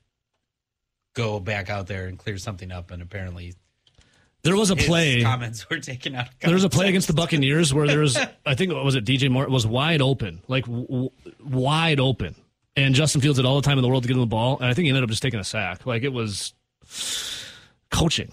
go back out there and clear something up," and apparently there was a play. comments were taken out. Of There was a play against the Buccaneers where there was, [LAUGHS] I think, what was it DJ Moore was wide open, like w- wide open, and Justin Fields had all the time in the world to get him the ball, and I think he ended up just taking a sack. Like it was coaching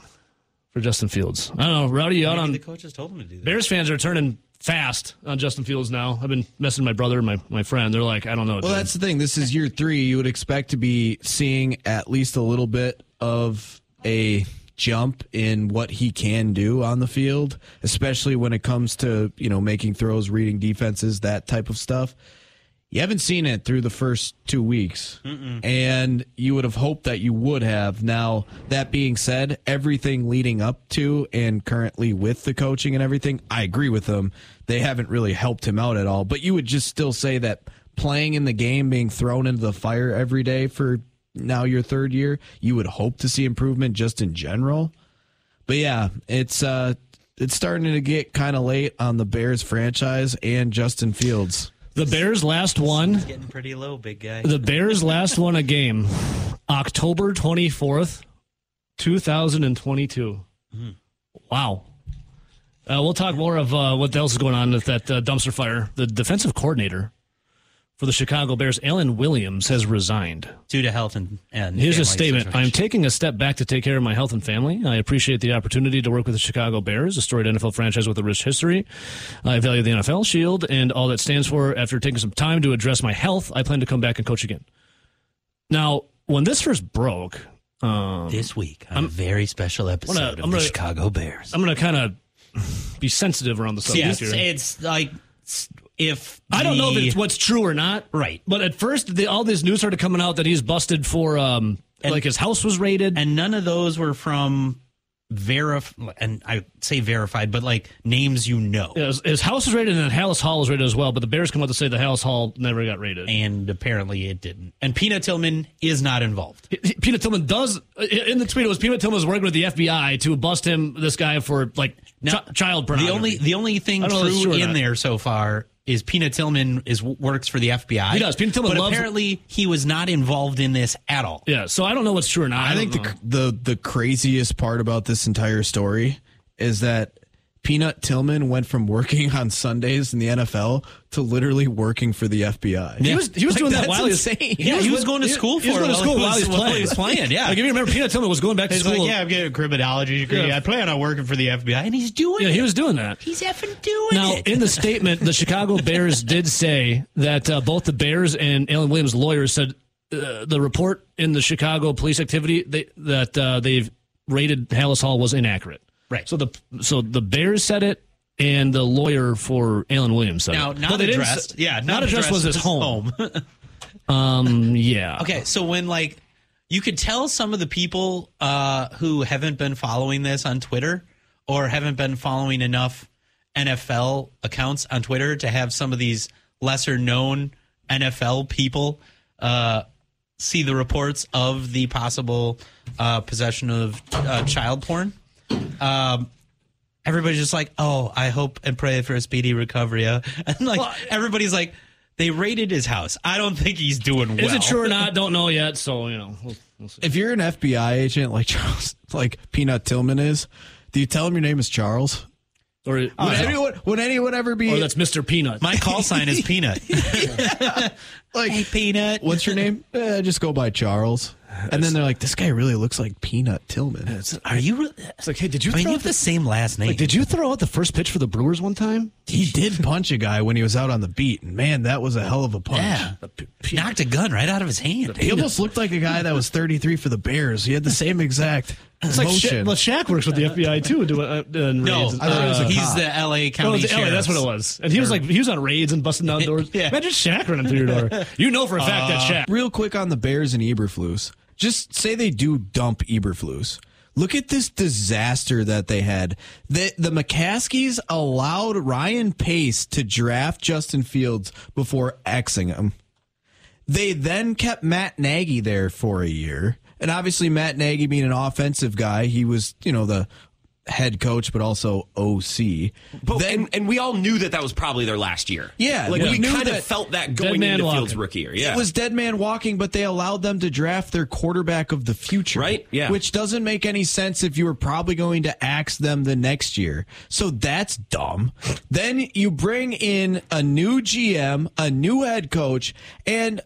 for Justin Fields. I don't know, Rowdy, you out on the coaches told him to do that. Bears fans are turning fast on Justin Fields now. I've been messing with my brother and my, my friend. They're like, I don't know. Well, dude. that's the thing. This is year three. You would expect to be seeing at least a little bit of a jump in what he can do on the field, especially when it comes to you know making throws, reading defenses, that type of stuff. You haven't seen it through the first two weeks, and you would have hoped that you would have. Now, that being said, everything leading up to and currently with the coaching and everything, I agree with them. They haven't really helped him out at all. But you would just still say that playing in the game, being thrown into the fire every day for now your third year, you would hope to see improvement just in general. But yeah, it's uh it's starting to get kind of late on the Bears franchise and Justin Fields. The Bears last one. Getting pretty low, big guy. The Bears last won a game October 24th, 2022. Wow. Uh, we'll talk more of uh, what else is going on with that uh, dumpster fire. The defensive coordinator for the Chicago Bears, Alan Williams, has resigned. due to health and and Here's a statement. situation. I'm taking a step back to take care of my health and family. I appreciate the opportunity to work with the Chicago Bears, a storied NFL franchise with a rich history. I value the NFL Shield and all that stands for. After taking some time to address my health, I plan to come back and coach again. Now, when this first broke, um, this week on a very special episode gonna- of I'm the gonna- Chicago Bears. I'm going to kind of be sensitive around the subject yes, here. it's like if I don't know if it's what's true or not. Right. But at first, the, all this news started coming out that he's busted for, um, And- like his house was raided. and none of those were from verif and I say verified, but like names you know. Yeah, his, his house was raided and Halas Hall was raided as well, but the Bears come out to say the Halas Hall never got raided. And apparently it didn't. And Peanut Tillman is not involved. P- Peanut Tillman does in the tweet. It was Peanut Tillman was working with the FBI to bust him, this guy, for like Now, chi- child pornography. The only the only thing I don't know if it's true true in not. there so far is Peanut Tillman is works for the FBI. He does. Peanut Tillman but loves- apparently he was not involved in this at all. yeah, so I don't know what's true or not. I think the the the craziest part about this entire story is that Peanut Tillman went from working on Sundays in the NFL to literally working for the FBI. He was he was Like, doing that that's while he was insane. Yeah, he was going to he- school he was for going to school while while he he was- was while playing. he was playing, yeah. like if you remember, Peanut Tillman was going back to He's school. like, yeah, I'm getting a criminology degree. Yeah. I plan on working for the FBI, and he's doing Yeah, it. he was doing that. He's effing doing Now, it. Now, in the statement, the Chicago [LAUGHS] Bears did say that uh, both the Bears and Alan Williams' lawyers said uh, the report in the Chicago police activity they, that uh, they've rated Halas Hall was inaccurate. Right. So the so the Bears said it, and the lawyer for Alan Williams said now, it. not didn't addressed. yeah, not, addressed was his home. home. [LAUGHS] [LAUGHS] Um, yeah. Okay, so when like you could tell some of the people uh, who haven't been following this on Twitter or haven't been following enough NFL accounts on Twitter to have some of these lesser known NFL people uh, see the reports of the possible uh, possession of uh, child porn. Um, everybody's just like, "Oh, I hope and pray for a speedy recovery." uh," [LAUGHS] And like everybody's like, "They raided his house. I don't think he's doing well." Is it true or not? Don't know yet. So you know, we'll, we'll see. If you're an FBI agent like [LAUGHS] Charles, like Peanut Tillman is, do you tell him your name is Charles? Or, Would anyone would anyone ever be or that's Mr. Peanut. My call sign is [LAUGHS] Peanut. like hey, Peanut. What's your name? Eh, just go by Charles. And then they're like, this guy really looks like Peanut Tillman. Are you? Re- It's like, hey, did you I mean, throw you out have the same last name. like, did you throw out the first pitch for the Brewers one time? He did punch a guy when he was out on the beat, and man, that was a hell of a punch. yeah, knocked a gun right out of his hand. He almost looked like a guy that was 33 for the Bears. He had the same exact It's like Sha- well, Shaq works with the FBI too. Do uh, uh, No, raids. I thought it was he's the L.A. Oh, County it was LA, that's what it was. And he was like, he was on raids and busting down [LAUGHS] doors. Yeah. Imagine Shaq running through your door. [LAUGHS] You know for a fact that Shaq. Real quick on the Bears and Eberflus. Just say they do dump Eberflus. Look at this disaster that they had. The the McCaskeys allowed Ryan Pace to draft Justin Fields before Xing him. They then kept Matt Nagy there for a year. And obviously Matt Nagy being an offensive guy, he was, you know, the head coach but also OC. But, then and, and we all knew that that was probably their last year. Yeah, like we we knew kind of that- felt that going man into walking. Fields' rookie year. Yeah, It was dead man walking, but they allowed them to draft their quarterback of the future. Right, yeah. Which doesn't make any sense if you were probably going to axe them the next year. So that's dumb. then you bring in a new GM, a new head coach, and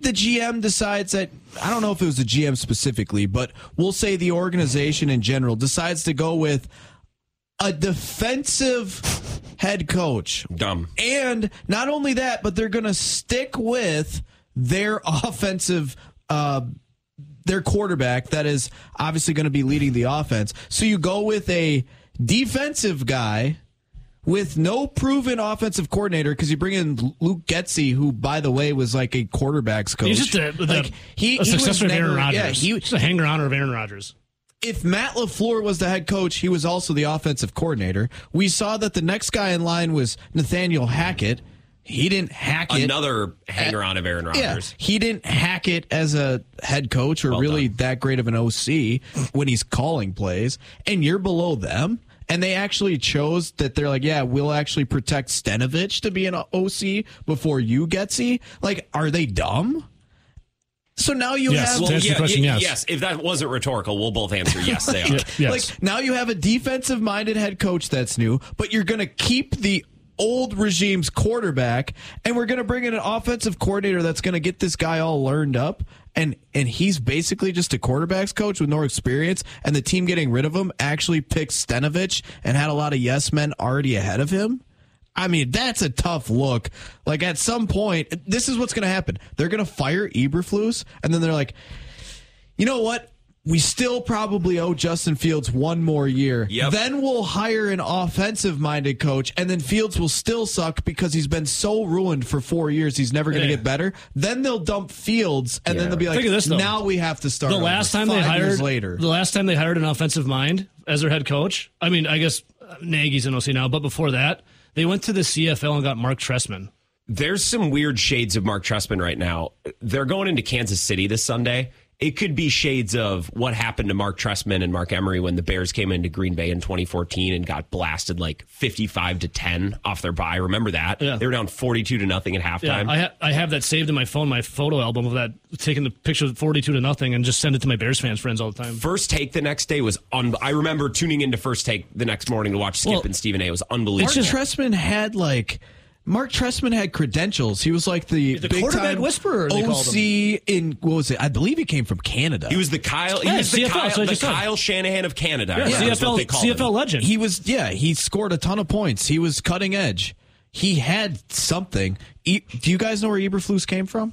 the GM decides that I don't know if it was the GM specifically, but we'll say the organization in general decides to go with a defensive head coach. dumb. And not only that, but they're going to stick with their [LAUGHS] offensive, uh, their quarterback that is obviously going to be leading the offense. So you go with a defensive guy with no proven offensive coordinator because you bring in Luke Getsy, who, by the way, was like a quarterbacks coach. He's just a, the, like, a he, he was successor of Aaron Rodgers. Yeah, he, Just a hanger on of Aaron Rodgers. if Matt LaFleur was the head coach, he was also the offensive coordinator. We saw that the next guy in line was Nathaniel Hackett. He didn't hack it. Another hanger on of Aaron Rodgers. Yeah, he didn't hack it as a head coach or Well really done. that great of an OC when he's calling plays, and you're below them. And they actually chose that they're like, yeah, we'll actually protect Stenavich to be an OC before you, Getsy. Like, are they dumb? So now you Yes. have Well, To answer your question, y- yes. If that wasn't rhetorical, we'll both answer [LAUGHS] yes. They are. Yes. Like now you have a defensive minded head coach that's new, but you're going to keep the old regime's quarterback and we're going to bring in an offensive coordinator that's going to get this guy all learned up and and he's basically just a quarterbacks coach with no experience and the team getting rid of him actually picked Stenavich and had a lot of yes men already ahead of him. I mean, that's a tough look. Like at some point, this is what's going to happen. They're going to fire Eberflus and then they're like, you know what? We still probably owe Justin Fields one more year. Yep. Then we'll hire an offensive minded coach, and then Fields will still suck because he's been so ruined for four years. He's never going to Yeah. get better. Then they'll dump Fields, and then they'll be like, Think of this, though. now we have to start. The over. last time Five they hired years later. the last time they hired an offensive mind as their head coach. I mean, I guess uh, Nagy's an OC now, but before that, they went to the CFL and got Mark Trestman. There's some weird shades of Mark Trestman right now. They're going into Kansas City this Sunday, it could be shades of what happened to Mark Trestman and Mark Emery when the Bears came into Green Bay in 2014 and got blasted like 55 to 10 off their bye. Remember that? Yeah. They were down 42 to nothing at Yeah, halftime. I, ha- I have that saved in my phone, my photo album of that, taking the picture of 42 to nothing and just send it to my Bears fans friends all the time. First take the next day was un- I remember tuning into First Take the next morning to watch Skip Well, and Stephen A. It was unbelievable. Mark Tressman had like Mark Trestman had credentials. He was like the, The big quarterback time whisperer, they called OC in what was it? I believe he came from Canada. He was the Kyle. He Yeah, was the, CFL, Kyle, so the. Kyle Shanahan of Canada. Yeah, I think is what they CFL, him. CFL legend. He was yeah. He scored a ton of points. He was cutting edge. He had something. E- Do you guys know where Eberflus came from?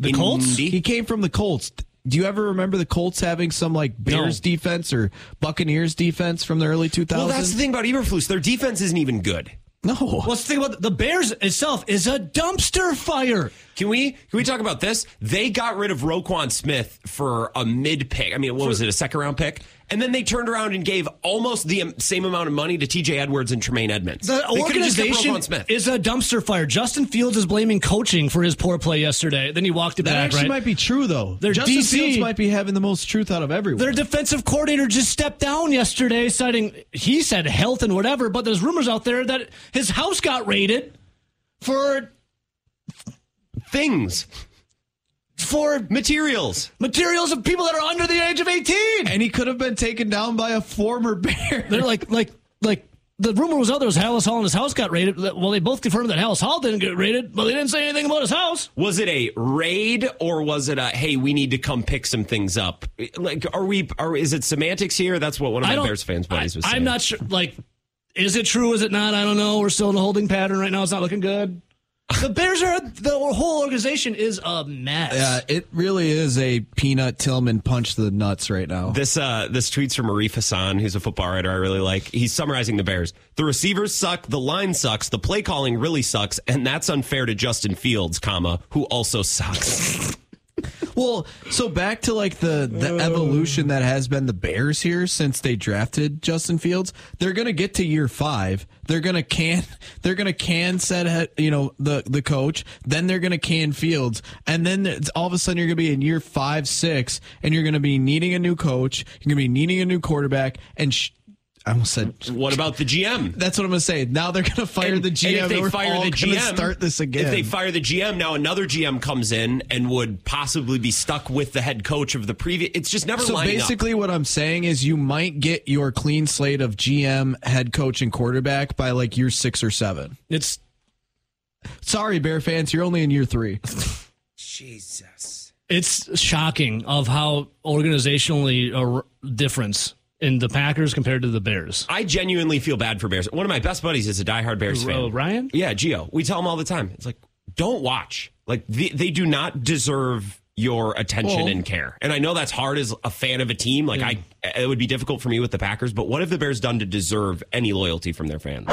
the Colts? Indy? He came from the Colts. Do you ever remember the Colts having some like Bears No. defense or Buccaneers defense from the early 2000s? Well, that's the thing about Eberflus. Their defense isn't even good. No. Let's think about the Bears itself is a dumpster fire. Can we can we talk about this? They got rid of Roquan Smith for a mid pick. I mean, what was it, a second round pick? And then they turned around and gave almost the same amount of money to T.J. Edwards and Tremaine Edmunds. The They could've just kept organization Smith. is a dumpster fire. Justin Fields is blaming coaching for his poor play yesterday. Then he walked it That back, actually right? might be true though. Their Justin DC Fields might be having the most truth out of everyone. Their defensive coordinator just stepped down yesterday, citing he said health and whatever, but there's rumors out there that his house got raided for Things, for materials. materials of people that are under the age of 18. and he could have been taken down by a former Bear. They're like like like the rumor was out there was Halas Hall and his house got raided. Well, they both confirmed that Halas Hall didn't get raided, but they didn't say anything about his house. Was it a raid or was it a hey, we need to come pick some things up? Like, are we? Are is it semantics here? That's what one of I my. Bears fans buddies was I, saying. I'm not sure. Like, is it true? Is it not? I don't know. We're still in a holding pattern right now. It's not looking good. The Bears are the whole organization is a mess. Yeah, it really is a peanut Tillman punch to the nuts right now. This uh, this tweet's from Arif Hassan, who's a football writer I really like. He's summarizing the Bears. The receivers suck, the line sucks, the play calling really sucks, and that's unfair to Justin Fields, comma, who also sucks. [LAUGHS] Well, so back to like the the uh. evolution that has been the Bears here since they drafted Justin Fields. They're gonna get to year five. They're gonna can. [LAUGHS] They're gonna can set you know the the coach. Then they're gonna can Fields, and then it's, all of a sudden you're gonna be in year five, six, and you're gonna be needing a new coach. You're gonna be needing a new quarterback, and sh- I almost said. what about the GM? That's what I'm gonna say. Now they're gonna fire And- the and GM. if they we're fire all the gonna GM, start this again. If they fire the GM, now another GM comes in and would possibly be stuck with the head coach of the previous. It's just never So lining up. basically, what I'm saying is you might get your clean slate of GM, head coach, and quarterback by like year six or seven. It's Sorry, Bear fans, you're only in year three. Jesus. it's shocking of how organizationally a difference in the Packers compared to the Bears. I genuinely feel bad for Bears. One of my best buddies is a diehard Bears fan. Uh, Ryan? Yeah, Gio. We tell him all the time. It's like, don't watch. Like they, they do not deserve your attention Well- and care. And I know that's hard as a fan of a team. Like I, it would be difficult for me with the Packers. But what have the Bears done to deserve any loyalty from their fans?